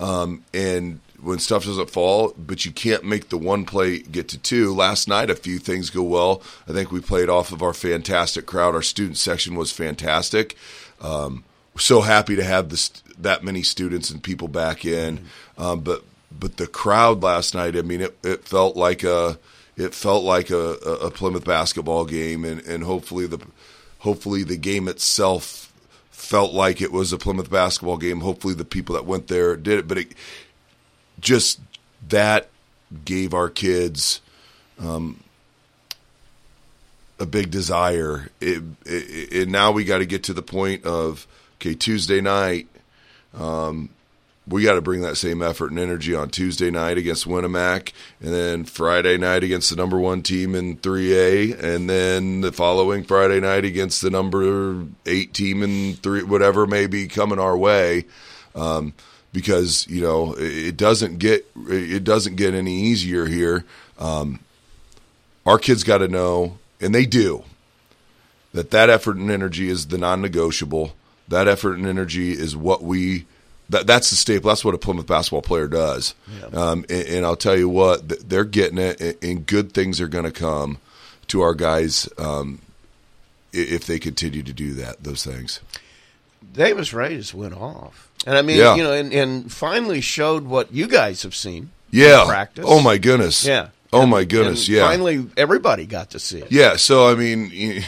um, and when stuff doesn't fall, but you can't make the one play get to two. Last night, a few things go well. I think we played off of our fantastic crowd. Our student section was fantastic. Um, so happy to have this that many students and people back in, um, but but the crowd last night. I mean, it, it felt like a it felt like a, a Plymouth basketball game, and, and hopefully the hopefully the game itself felt like it was a Plymouth basketball game. Hopefully the people that went there did it, but it just that gave our kids um, a big desire. It, it, and now we got to get to the point of okay, Tuesday night. Um, we got to bring that same effort and energy on Tuesday night against Winamac, and then Friday night against the number one team in 3A, and then the following Friday night against the number eight team in three, whatever may be coming our way. Um, because you know it doesn't get it doesn't get any easier here. Um, our kids got to know, and they do, that that effort and energy is the non-negotiable. That effort and energy is what we that that's the staple. That's what a Plymouth basketball player does. Um, and, and I'll tell you what, they're getting it, and- good things are going to come to our guys um, if they continue to do that. Those things. Davis Ray just went off, and I mean, Yeah. you know, and, and finally showed what you guys have seen. Yeah. in practice. Oh my goodness. Yeah. Oh And- my goodness. Yeah. Finally, everybody got to see it. Yeah, so I mean,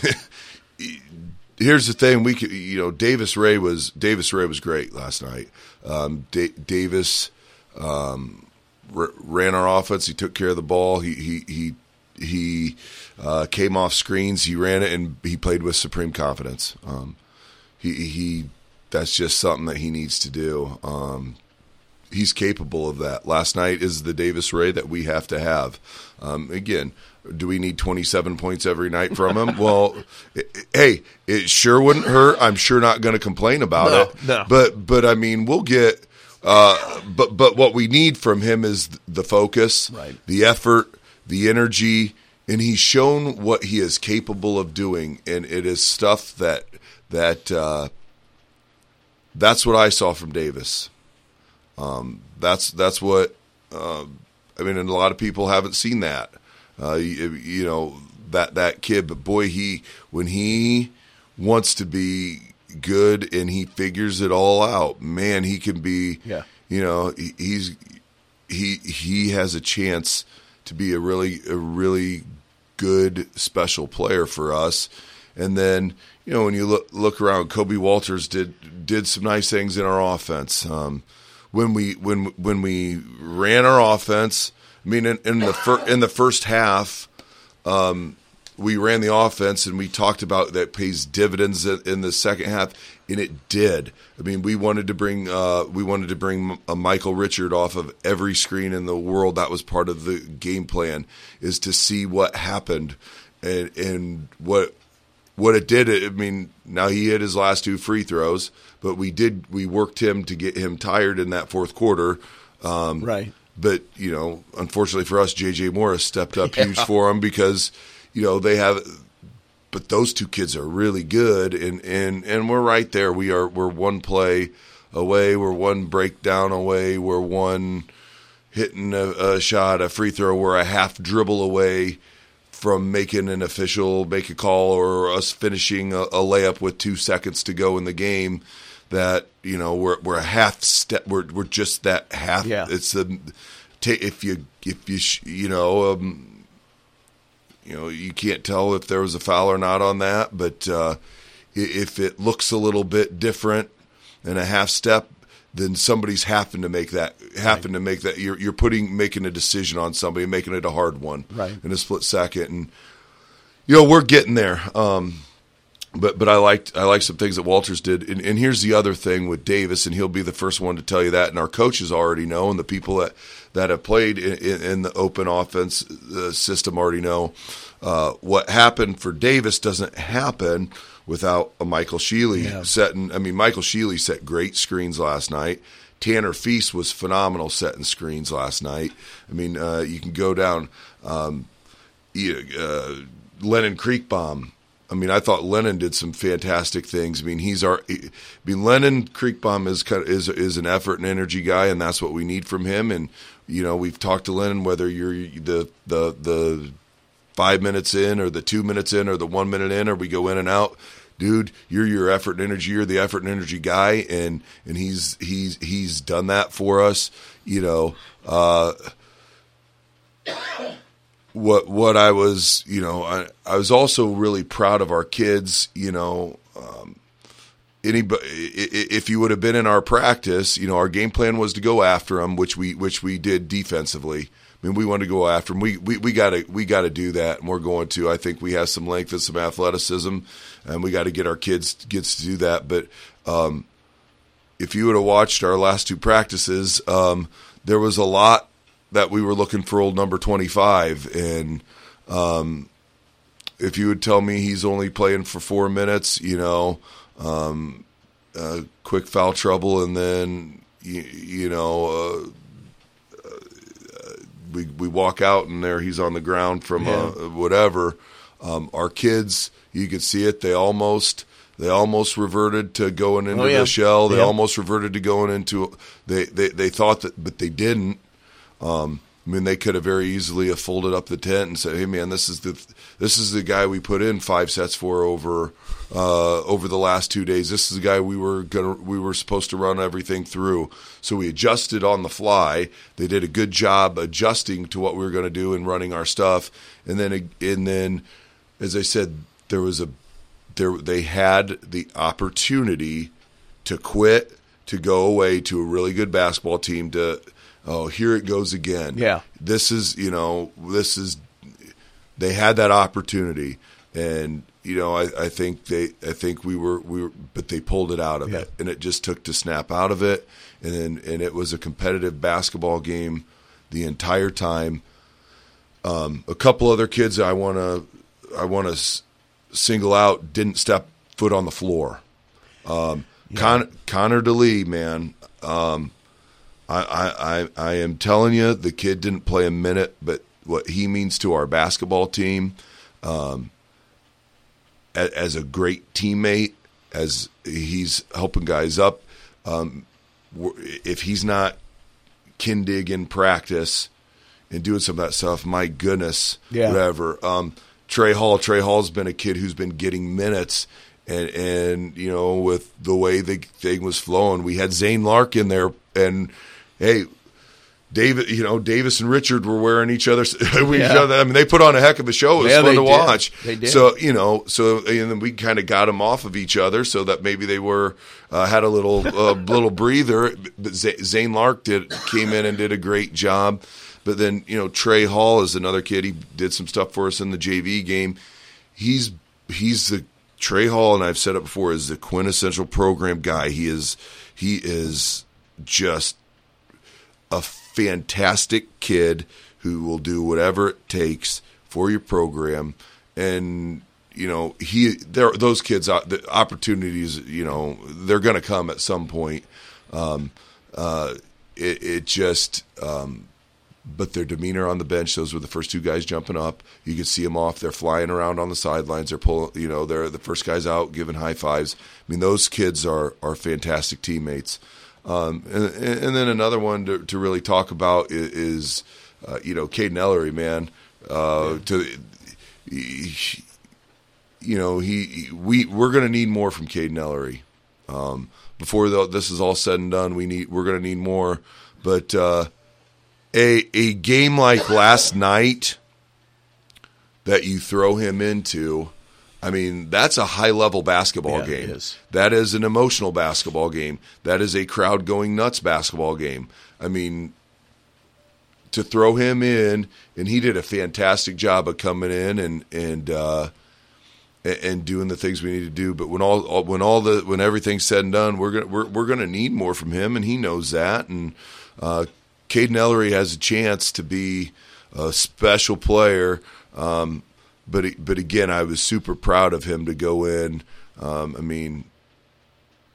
here's the thing: we could, you know, Davis Ray was Davis Ray was great last night. Um, Da- Davis um, r- ran our offense. He took care of the ball. He he he he uh, came off screens. He ran it, and he played with supreme confidence. Um, he he that's just something that he needs to do. Um, he's capable of that. Last night is the Davis Ray that we have to have. Um, again, do we need 27 points every night from him? well, i- i- hey, it sure wouldn't hurt. I'm sure not going to complain about No, it. no. But but I mean, we'll get. Uh, but but what we need from him is the focus, Right. the effort, the energy, and he's shown what he is capable of doing, and it is stuff that that uh, that's what I saw from Davis. Um, that's that's what uh, I mean, and a lot of people haven't seen that. Uh, you, you know that that kid, but boy, he when he wants to be good and he figures it all out, man, he can be. Yeah. You know, he, he's he he has a chance to be a really a really good special player for us. And then you know when you look look around, Kobe Walters did did some nice things in our offense. Um, when we when when we ran our offense, I mean in, in the fir- in the first half, um, we ran the offense and we talked about that pays dividends in the second half, and it did. I mean, we wanted to bring uh, we wanted to bring a Michael Richard off of every screen in the world. That was part of the game plan is to see what happened and and what what it did. I mean, now he hit his last two free throws, but we did we worked him to get him tired in that fourth quarter. Um, Right. But you know, unfortunately for us, JJ Morris stepped up Yeah. huge for them because you know they have. But those two kids are really good, and and and we're right there. We are we're one play away. We're one breakdown away. We're one hitting a, a shot, a free throw. We're a half dribble away from making an official make a call or us finishing a, a layup with two seconds to go in the game. That you know we're we're a half step. We're we're just that half. Yeah. It's the ta if you if you sh- you know um, you know you can't tell if there was a foul or not on that, but uh, if it looks a little bit different and a half step, then somebody's having to make that happen to make that you're you're putting making a decision on somebody, making it a hard one Right. in a split second, and you know we're getting there. Um, but but I liked I liked some things that Walters did, and, and here's the other thing with Davis, and he'll be the first one to tell you that, and our coaches already know, and the people that that have played in, in, in the open offense uh, system already know. Uh, what happened for Davis doesn't happen without a Michael Sheely Yeah. setting. I mean, Michael Sheely set great screens last night. Tanner Feast was phenomenal setting screens last night. I mean, uh, you can go down. Um, uh, Lennon Creekbaum. I mean, I thought Lennon did some fantastic things. I mean, he's our. I mean, Lennon Creekbaum is kind of, is is an effort and energy guy, and that's what we need from him. And you know, we've talked to Lennon whether you're the the the five minutes in or the two minutes in or the one minute in or we go in and out dude you're your effort and energy you're the effort and energy guy and and he's he's he's done that for us you know uh what what I was, you know, I, I was also really proud of our kids. You know, um, anybody if you would have been in our practice, you know, our game plan was to go after them, which we which we did defensively. I mean, we wanted to go after them. We we we got to we got to do that, and we're going to. I think we have some length and some athleticism, and we got to get our kids gets to do that. But um, if you would have watched our last two practices, um, there was a lot that we were looking for old number 25 and um, if you would tell me he's only playing for four minutes you know um, uh, quick foul trouble and then you, you know uh, uh, we we walk out and there he's on the ground from uh, whatever um, our kids you could see it they almost they almost reverted to going into Oh, yeah. the shell they Yeah. almost reverted to going into they, they they thought that but they didn't um, I mean, they could have very easily have folded up the tent and said, "Hey, man, this is the this is the guy we put in five sets for over uh, over the last two days. This is the guy we were gonna we were supposed to run everything through." So we adjusted on the fly. They did a good job adjusting to what we were going to do and running our stuff. And then and then, as I said, there was a there they had the opportunity to quit to go away to a really good basketball team to oh here it goes again. Yeah. this is you know this is they had that opportunity and you know I, I think they I think we were we were but they pulled it out of Yeah. it and it just took to snap out of it. And then and it was a competitive basketball game the entire time. Um, a couple other kids I want to I want to s- single out didn't step foot on the floor. Um, Con- Connor DeLee man um, I, I, I, am telling you, the kid didn't play a minute, but what he means to our basketball team, um, as, as a great teammate, as he's helping guys up. Um, if he's not kindig in practice and doing some of that stuff, my goodness, Yeah. whatever. Um, Trey Hall, Trey Hall's been a kid who's been getting minutes. And, and you know, with the way the thing was flowing, we had Zane Lark in there, and hey, David, you know, Davis and Richard were wearing each other's. we, Yeah. I mean, they put on a heck of a show. It was Yeah, fun to did. watch. They did. So you know, so and then we kind of got them off of each other, so that maybe they were uh, had a little uh, little breather. But Z- Zane Lark did came in and did a great job. But then you know, Trey Hall is another kid. He did some stuff for us in the JV game. He's he's the Trey Hall, and I've said it before, is the quintessential program guy. He is he is just a fantastic kid who will do whatever it takes for your program. And you know he there those kids uh, the opportunities you know they're going to come at some point. Um uh it, it just um but their demeanor on the bench those were the first two guys jumping up. You could see them off. They're flying around on the sidelines. They're pulling you know they're the first guys out giving high fives. I mean those kids are are fantastic teammates um, and, and then another one to, to really talk about is, is uh, you know, Caden Ellery, man. Uh, to he- you know, he we we're going to need more from Caden Ellery. Um, before the, this is all said and done, we need we're going to need more. But uh, a a game like last night that you throw him into, I mean, that's a high level basketball Yeah, game. is. That is an emotional basketball game. That is a crowd going nuts basketball game. I mean, to throw him in, and he did a fantastic job of coming in and and uh, and doing the things we need to do. But when all, all when all the when everything's said and done, we're gonna we're we're gonna need more from him, and he knows that. And uh, Caden Ellery has a chance to be a special player. Um, but but again, I was super proud of him to go in. Um, I mean,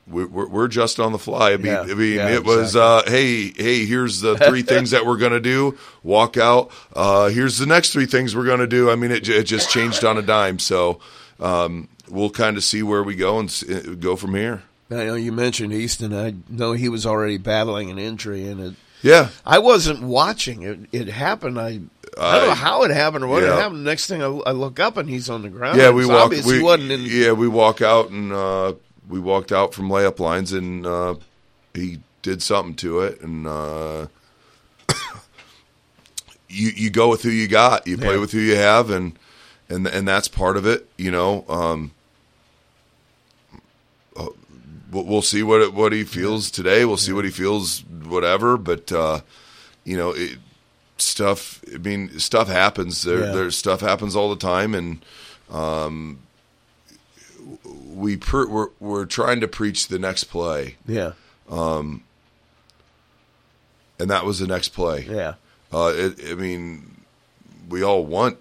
we're, we're just on the fly. I mean, Yeah. I mean Yeah, it was uh, hey hey here's the three things that we're gonna do. Walk out. Uh, here's the next three things we're gonna do. I mean, it, it just changed on a dime. So um, we'll kind of see where we go and s- uh, go from here. I know you mentioned Easton. I know he was already battling an injury, and it. Yeah. I wasn't watching it. It happened. I I don't know how it happened or what yeah. it happened. Next thing I, I look up and he's on the ground. Yeah, we walk. We, he wasn't in. yeah, we walk out and uh, we walked out from layup lines and uh, he did something to it and uh, you you go with who you got. You play Yeah. with who you have and and and that's part of it. You know. Um, uh, we'll, we'll see what it, what he feels today. We'll see what he feels, whatever. But uh, you know, it, stuff. I mean, stuff happens. There, Yeah. there's stuff happens all the time, and um, we per, we're we're trying to preach the next play. Yeah. Um, and that was the next play. Yeah. Uh, it, I mean, we all want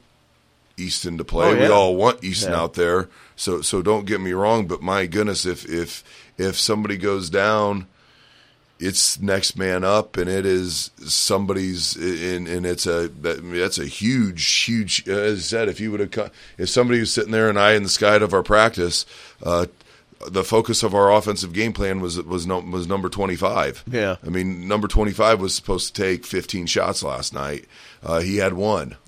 Easton to play. Oh, yeah. We all want Easton Yeah. out there. So so don't get me wrong, but my goodness, if if if somebody goes down, it's next man up, and it is somebody's, and and it's a that, that's a huge huge. As I said, if you would have if somebody was sitting there and I in the sky of our practice. Uh, the focus of our offensive game plan was was no, was number twenty five. Yeah. I mean, number 25 was supposed to take 15 shots last night. Uh, he had one.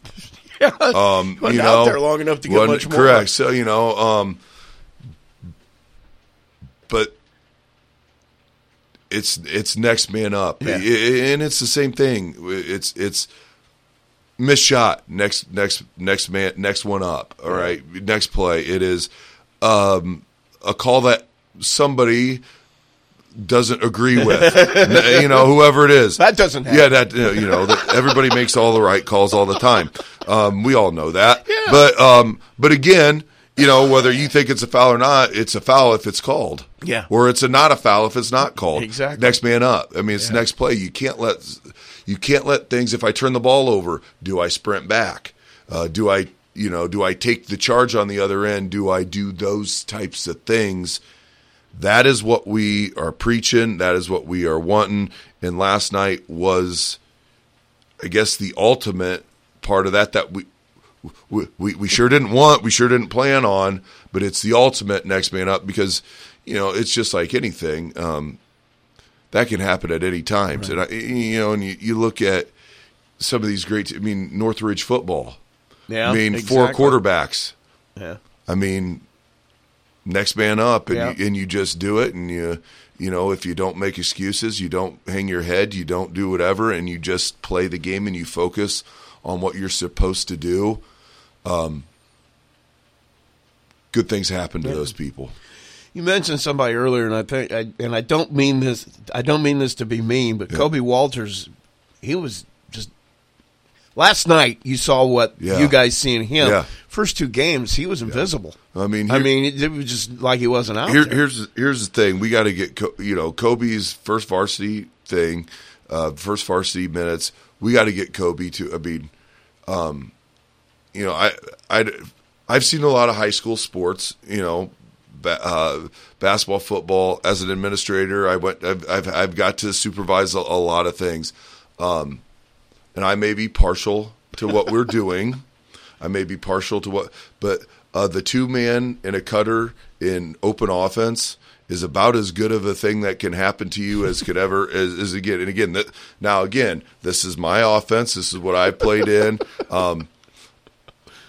Um, Wasn't you out know, there long enough to get much more. Correct. So, you know, um, but it's it's next man up, Yeah. And it's the same thing. It's it's missed shot next next next man next one up. All right, next play. It is um, a call that somebody doesn't agree with. You know, whoever it is. That doesn't happen. Yeah, that you know, that everybody makes all the right calls all the time. Um, we all know that. Yeah. But um, but again, you know, whether you think it's a foul or not, it's a foul if it's called. Yeah. Or it's a not a foul if it's not called. Exactly. Next man up. I mean, it's the next play. You can't let you can't let things. If I turn the ball over, do I sprint back? Uh, do I you know do I take the charge on the other end? Do I do those types of things? That is what we are preaching. That is what we are wanting. And last night was, I guess, the ultimate part of that that we. We, we, we sure didn't want, we sure didn't plan on, but it's the ultimate next man up because, you know, it's just like anything. Um, that can happen at any time. And I, you know, and you, you look at some of these great. I mean, Northridge football. Yeah, I mean, four exactly. quarterbacks. Yeah. I mean, next man up, and Yeah. you, and you just do it, and you you know if you don't make excuses, you don't hang your head, you don't do whatever, and you just play the game and you focus on what you're supposed to do. Um, good things happen to Yeah. those people. You mentioned somebody earlier, and I think, I, and I don't mean this. I don't mean this to be mean, but Kobe Walters, he was just last night. You saw what Yeah. you guys seen him. Yeah. First two games, he was invisible. I mean, I mean, it, it was just like he wasn't out Here, here's here's the thing: we got to get you know Kobe's first varsity thing, uh, first varsity minutes. We got to get Kobe to. I mean, um, you know, I I I've seen a lot of high school sports. You know, uh, basketball, football. As an administrator, I went. I've I've, I've got to supervise a, a lot of things, um, and I may be partial to what we're doing. I may be partial to what, but uh, the two man and a cutter in open offense is about as good of a thing that can happen to you as could ever as, as again and again. That, now again, this is my offense. This is what I played in. Um,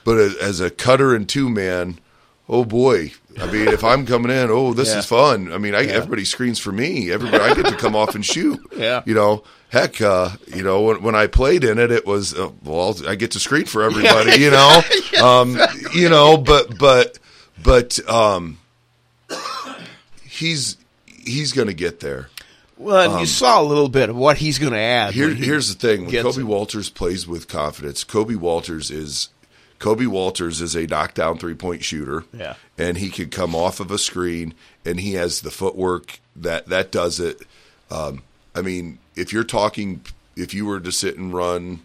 but as, as a cutter and two man, oh boy. I mean, if I'm coming in, oh, this Yeah. is fun. I mean, I, Yeah. everybody screens for me. Everybody, I get to come off and shoot. Yeah. You know, heck, uh, you know, when, when I played in it, it was uh, well, I get to screen for everybody. You know, um, you know, but but but um, he's he's going to get there. well, um, you saw a little bit of what he's going to add. Here, he here's the thing: when Kobe it. Walters plays with confidence, Kobe Walters is Kobe Walters is a knockdown three point shooter. Yeah. and he can come off of a screen, and he has the footwork that that does it. Um, I mean, if you're talking, if you were to sit and run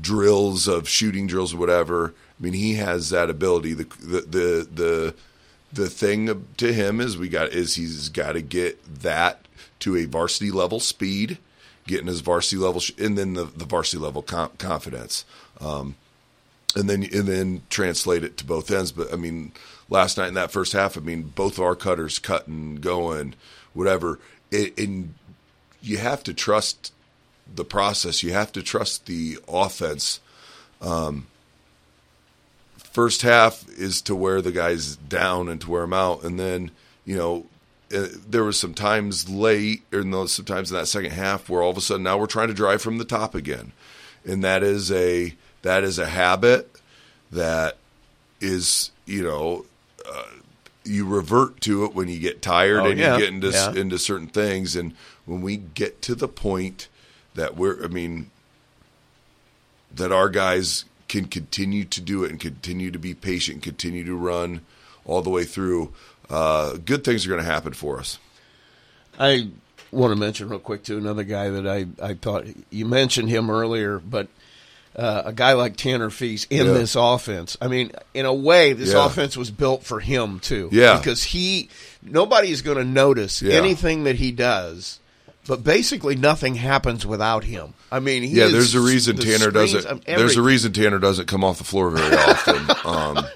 drills of shooting drills or whatever, I mean, he has that ability. The the the the, the thing to him is we got is he's got to get that to a varsity level speed, getting his varsity level, sh- and then the, the varsity level com- confidence. Um, and then and then translate it to both ends. But I mean, last night in that first half, I mean, both of our cutters cutting, going, whatever. It, and you have to trust the process. You have to trust the offense. Um, first half is to wear the guys down and to wear them out, and then you know. Uh, there was some times late, or no, some times in that second half where all of a sudden now we're trying to drive from the top again, and that is a that is a habit that is you know uh, you revert to it when you get tired Oh, and yeah. you get into Yeah. into certain things and when we get to the point that we're I mean that our guys can continue to do it and continue to be patient and continue to run all the way through uh, good things are going to happen for us I want to mention real quick to another guy that I, I thought you mentioned him earlier, but uh, a guy like Tanner Feast in Yeah. this offense. I mean, in a way, this Yeah. offense was built for him too. Yeah. because he nobody is going to notice Yeah. anything that he does. But basically, nothing happens without him. I mean, he yeah, there's a reason the Tanner doesn't. There's a reason Tanner doesn't come off the floor very often. um,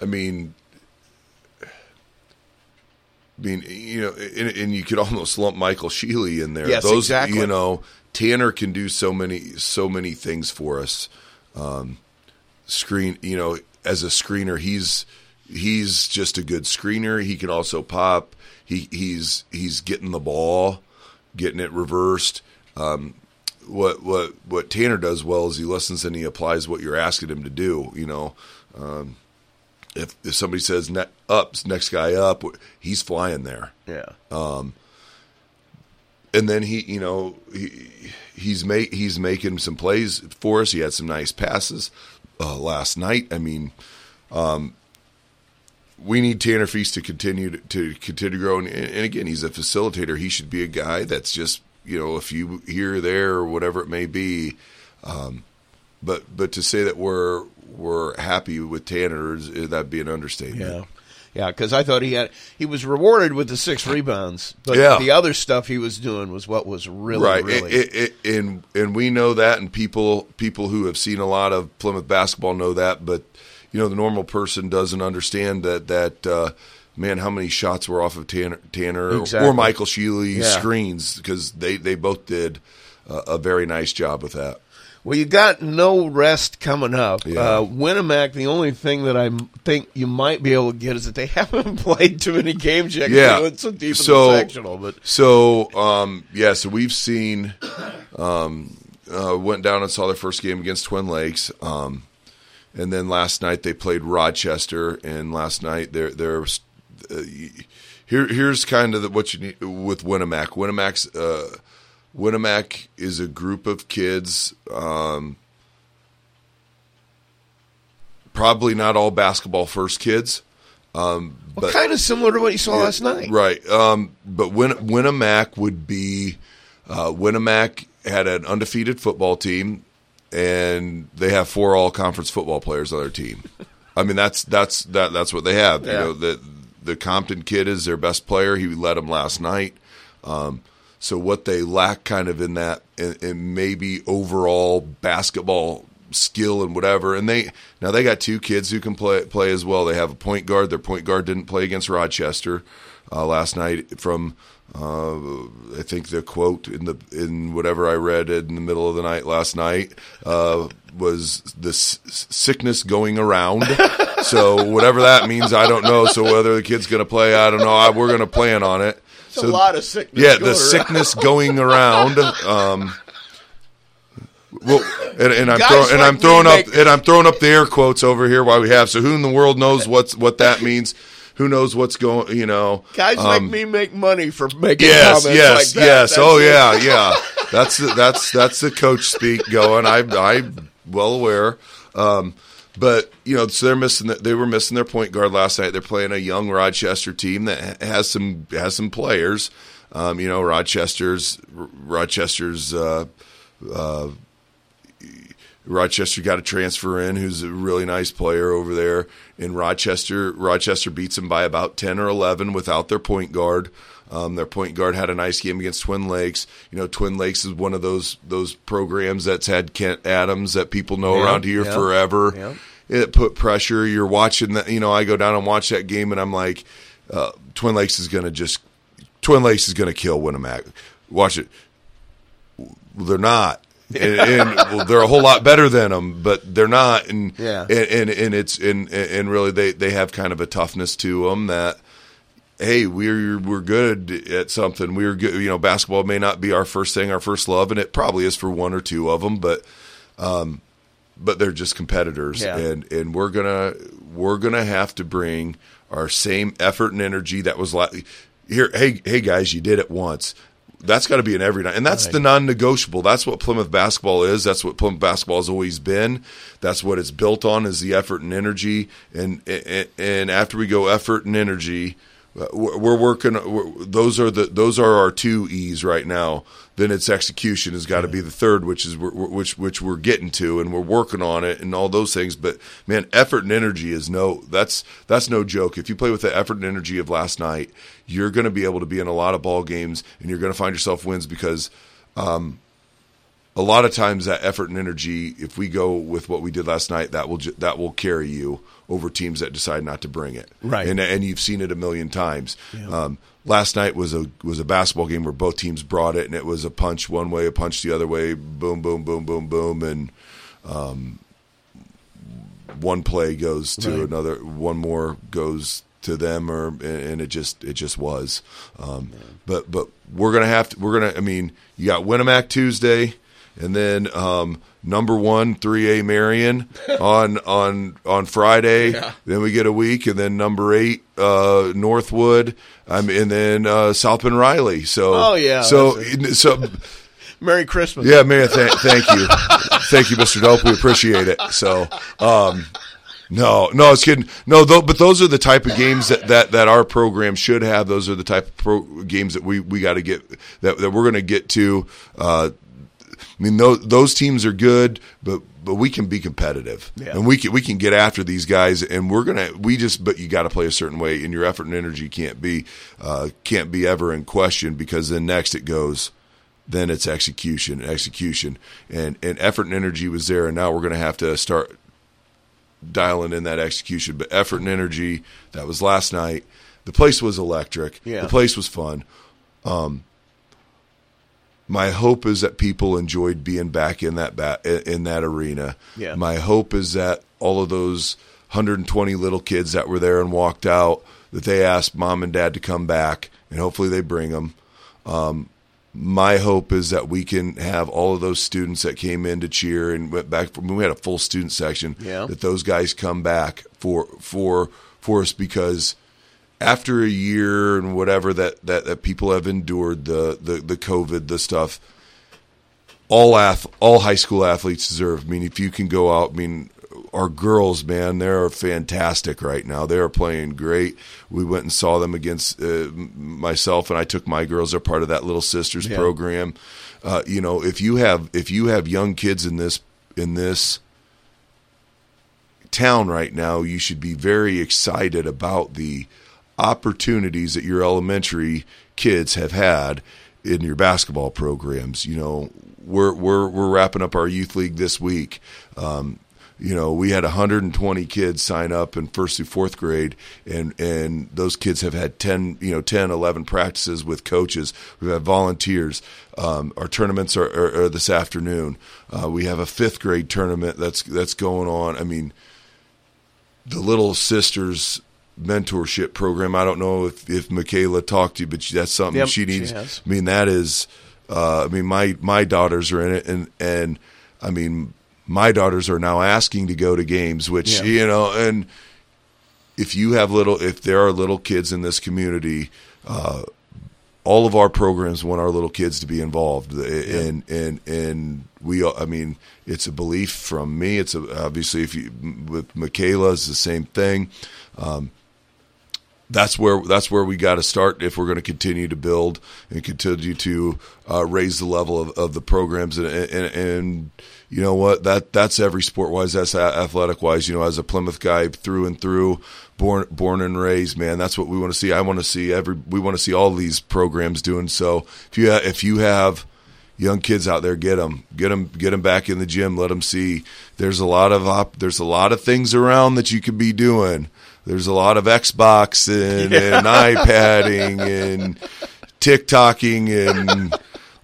I mean, I mean, you know, and, and you could almost lump Michael Sheely in there. Yes, Those, exactly. You know, Tanner can do so many, so many things for us. Um, screen, you know, as a screener, he's he's just a good screener. He can also pop. He he's he's getting the ball, getting it reversed. Um, what what what Tanner does well is he listens and he applies what you're asking him to do. You know, um, if if somebody says ne- up, next guy up, he's flying there. Yeah. Um, and then he, you know, he he's make he's making some plays for us. He had some nice passes uh, last night. I mean, um, we need Tanner Feast to continue to, to continue to grow. And, and again, he's a facilitator. He should be a guy that's just you know a few here there or whatever it may be. Um, but but to say that we're we're happy with Tanner is that'd be an understatement. Yeah. Yeah, because I thought he had he was rewarded with the six rebounds, but Yeah. the other stuff he was doing was what was really right really. It- it- it- and and we know that and people people who have seen a lot of Plymouth basketball know that but you know the normal person doesn't understand that that uh, man how many shots were off of Tanner, Tanner Exactly. or Michael Shealy Yeah. screens because they they both did a, a very nice job with that Well, you got no rest coming up. Yeah. Uh, Winamac, the only thing that I think you might be able to get is that they haven't played too many games yet. yeah went so deep so, in the sectional. But so um, yeah so we've seen um, uh, went down and saw their first game against Twin Lakes um, and then last night they played Rochester and last night they're they're uh, here here's kind of the, what you need with Winamac Winamac's uh, Winamac is a group of kids um, probably not all basketball first kids um, but kind of similar to what you saw yeah, last night. Right. Um, but Win- Winamac would be uh, Winamac had an undefeated football team, and they have four all conference football players on their team. I mean, that's that's that that's what they have. You know, the the Compton kid is their best player. He led them last night. Um, so what they lack kind of in that, in maybe overall basketball skill and whatever. And they now they got two kids who can play play as well. They have a point guard. Their point guard didn't play against Rochester uh, last night. From uh, I think the quote in the in whatever I read in the middle of the night last night uh, was the s- sickness going around. so whatever that means, I don't know. So whether the kid's going to play, I don't know. I, we're going to plan on it. It's a lot of sickness Yeah, the around. sickness going around. Um, well, and, and I'm throwing and like I'm throwing up make- and I'm throwing up the air quotes over here while we have. So who in the world knows what's what that means? Who knows what's going? You know, Guys um, like me make money for making Yes, comments yes, like that. yes. That's oh it. yeah, yeah. That's the, that's that's the coach speak going. I I'm well aware. Um, but you know, so they're missing. The, they were missing their point guard last night. They're playing a young Rochester team that has some has some players. Um, you know, Rochester's Rochester's. Uh, uh, Rochester got a transfer in who's a really nice player over there. In Rochester, Rochester beats them by about ten or eleven without their point guard. Um, their point guard had a nice game against Twin Lakes. You know, Twin Lakes is one of those those programs that's had Kent Adams that people know Yeah, around here yeah, forever. yeah. It put pressure. You're watching that. You know, I go down and watch that game, and I'm like, uh, Twin Lakes is going to just Twin Lakes is going to kill Winamac. Watch it. Well, they're not. and, and well, they're a whole lot better than them, but they're not. And Yeah. and, and and it's and and really they they have kind of a toughness to them that hey we're we're good at something. We're good you know basketball may not be our first thing our first love and it probably is for one or two of them but um but they're just competitors. Yeah. and and we're gonna we're gonna have to bring our same effort and energy that was like here hey hey guys you did it once. That's got to be an every night. And that's the non-negotiable. That's what plymouth basketball is. That's what plymouth basketball has always been. That's what it's built on is the effort and energy. And and, and after we go effort and energy we're we're working we're, those are the those are our two e's right now. Then it's execution has got to be the third which is we're- which which we're getting to and we're working on it and all those things but man effort and energy is no that's that's no joke. If you play with the effort and energy of last night you're going to be able to be in a lot of ball games and you're going to find yourself wins because um, a lot of times that effort and energy if we go with what we did last night that will ju- that will carry you over teams that decide not to bring it. Right. and and you've seen it a million times. Um, last night was a was a basketball game where both teams brought it and it was a punch one way a punch the other way boom boom boom boom boom and um, one play goes to Right. another one more goes to them or and- it just it just was. Um, but but we're gonna have to we're gonna I mean you got Winamac Tuesday and then um, number one three A Marion on on on Friday then we get a week and then number eight uh, Northwood um, and then uh, South Bend Riley so Oh, yeah, so so Merry Christmas. yeah, man. Th- thank you, thank you, Mister Dope. We appreciate it. So, um, no, no, I was kidding. No, though, but those are the type of games that, that, that our program should have. Those are the type of pro- games that we, we got to get that, that we're going to get to. Uh, I mean, those those teams are good, but but we can be competitive, Yeah. and we can we can get after these guys, and we're gonna we just but you got to play a certain way, and your effort and energy can't be uh, can't be ever in question because then next it goes. Then it's execution, execution, and and effort and energy was there, and now we're going to have to start dialing in that execution. But effort and energy, that was last night. The place was electric. Yeah. The place was fun. Um, my hope is that people enjoyed being back in that ba- in that arena. Yeah. My hope is that all of those 120 little kids that were there and walked out that they asked mom and dad to come back, and hopefully they bring them. Um, my hope is that we can have all of those students that came in to cheer and went back. From, we had a full student section. Yeah. That those guys come back for for for us because after a year and whatever that, that, that people have endured the, the, the COVID, the stuff, all ath- all high school athletes deserve. I mean, if you can go out, I mean, our girls, man, they're fantastic right now. They are playing great. We went and saw them against uh, myself, and I took my girls. They're part of that Little Sisters Yeah. program. Uh, you know, if you have if you have young kids in this in this town right now, you should be very excited about the opportunities that your elementary kids have had in your basketball programs. You know, we're we're we're wrapping up our youth league this week. Um, you know, we had 120 kids sign up in first through fourth grade, and and those kids have had 10, you know, 10, 11 practices with coaches. We've had volunteers. Um, our tournaments are, are, are this afternoon. Uh, we have a fifth grade tournament that's that's going on. I mean, the Little Sisters mentorship program. I don't know if, if Michaela talked to you, but that's something Yep, she she needs. has. I mean, that is. Uh, I mean, my my daughters are in it, and and I mean, my daughters are now asking to go to games, which Yeah. you know, and if you have little, if there are little kids in this community. Uh, all of our programs want our little kids to be involved, and and and we. I mean, it's a belief from me. It's a, obviously if you with Michaela, it's the same thing. Um, that's where that's where we got to start if we're going to continue to build and continue to uh, raise the level of, of the programs. And, and and you know what? That that's every sport wise that's athletic wise. You know as a Plymouth guy through and through born born and raised man that's what we want to see. I want to see every we want to see all these programs doing so. If you ha- if you have young kids out there get them get them get them back in the gym. Let them see. There's a lot of op- there's a lot of things around that you could be doing there's a lot of Xbox and, and iPadding and TikToking and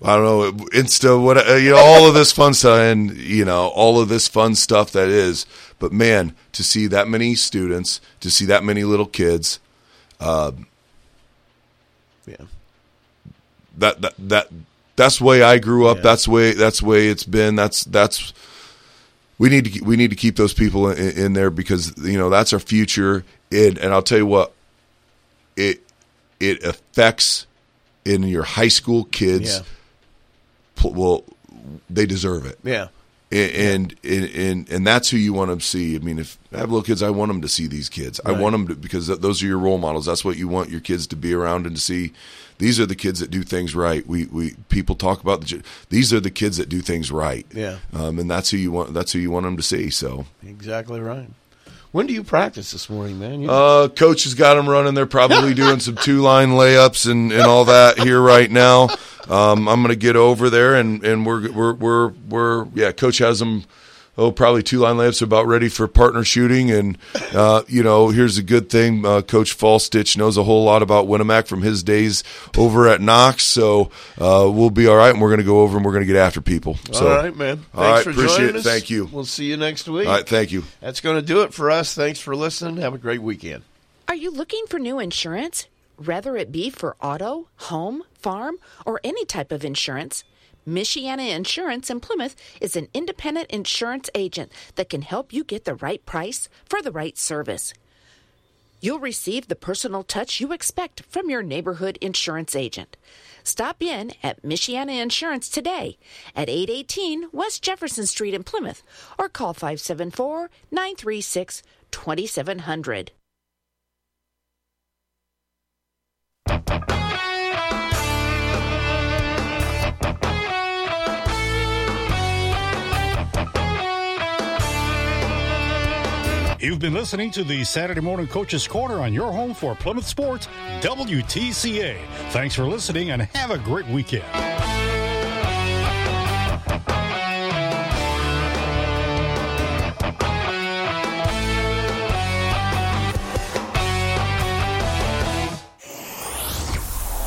I don't know Insta what uh, you know all of this fun stuff and you know all of this fun stuff that is but man to see that many students to see that many little kids uh, Yeah. that that that that's the way I grew up. That's the way that's the way it's been. That's that's we need to keep- we need to keep those people in, in there because you know that's our future. And and I'll tell you what, it it affects in your high school kids. Yeah. Well, they deserve it. Yeah. And, and and and that's who you want to see. I mean, if I have little kids, I want them to see these kids. I want them to because th- those are your role models. That's what you want your kids to be around and to see. These are the kids that do things right. We we people talk about the. These are the kids that do things right. Yeah. Um, and that's who you want. That's who you want them to see. So. Exactly right. When do you practice this morning, man? You- Uh, coach has got them running. They're probably doing some two line layups and, and all that here right now. Um, I'm going to get over there and, and we're, we're, we're, we're, yeah, coach has them. Oh, probably two line layups about ready for partner shooting. And, uh, you know, here's a good thing. Uh, coach Fallstitch knows a whole lot about Winamac from his days over at Knox. So, uh, we'll be all right. And we're going to go over and we're going to get after people. So, all right, man. Thanks all right. for Appreciate joining it. us. Thank you. We'll see you next week. All right. Thank you. That's going to do it for us. Thanks for listening. Have a great weekend. Are you looking for new insurance? Whether it be for auto, home, farm, or any type of insurance, Michiana Insurance in Plymouth is an independent insurance agent that can help you get the right price for the right service. You'll receive the personal touch you expect from your neighborhood insurance agent. Stop in at Michiana Insurance today at 818 West Jefferson Street in Plymouth or call 574 936 2700. You've been listening to the Saturday Morning Coaches Corner on your home for Plymouth Sports, WTCA. Thanks for listening and have a great weekend.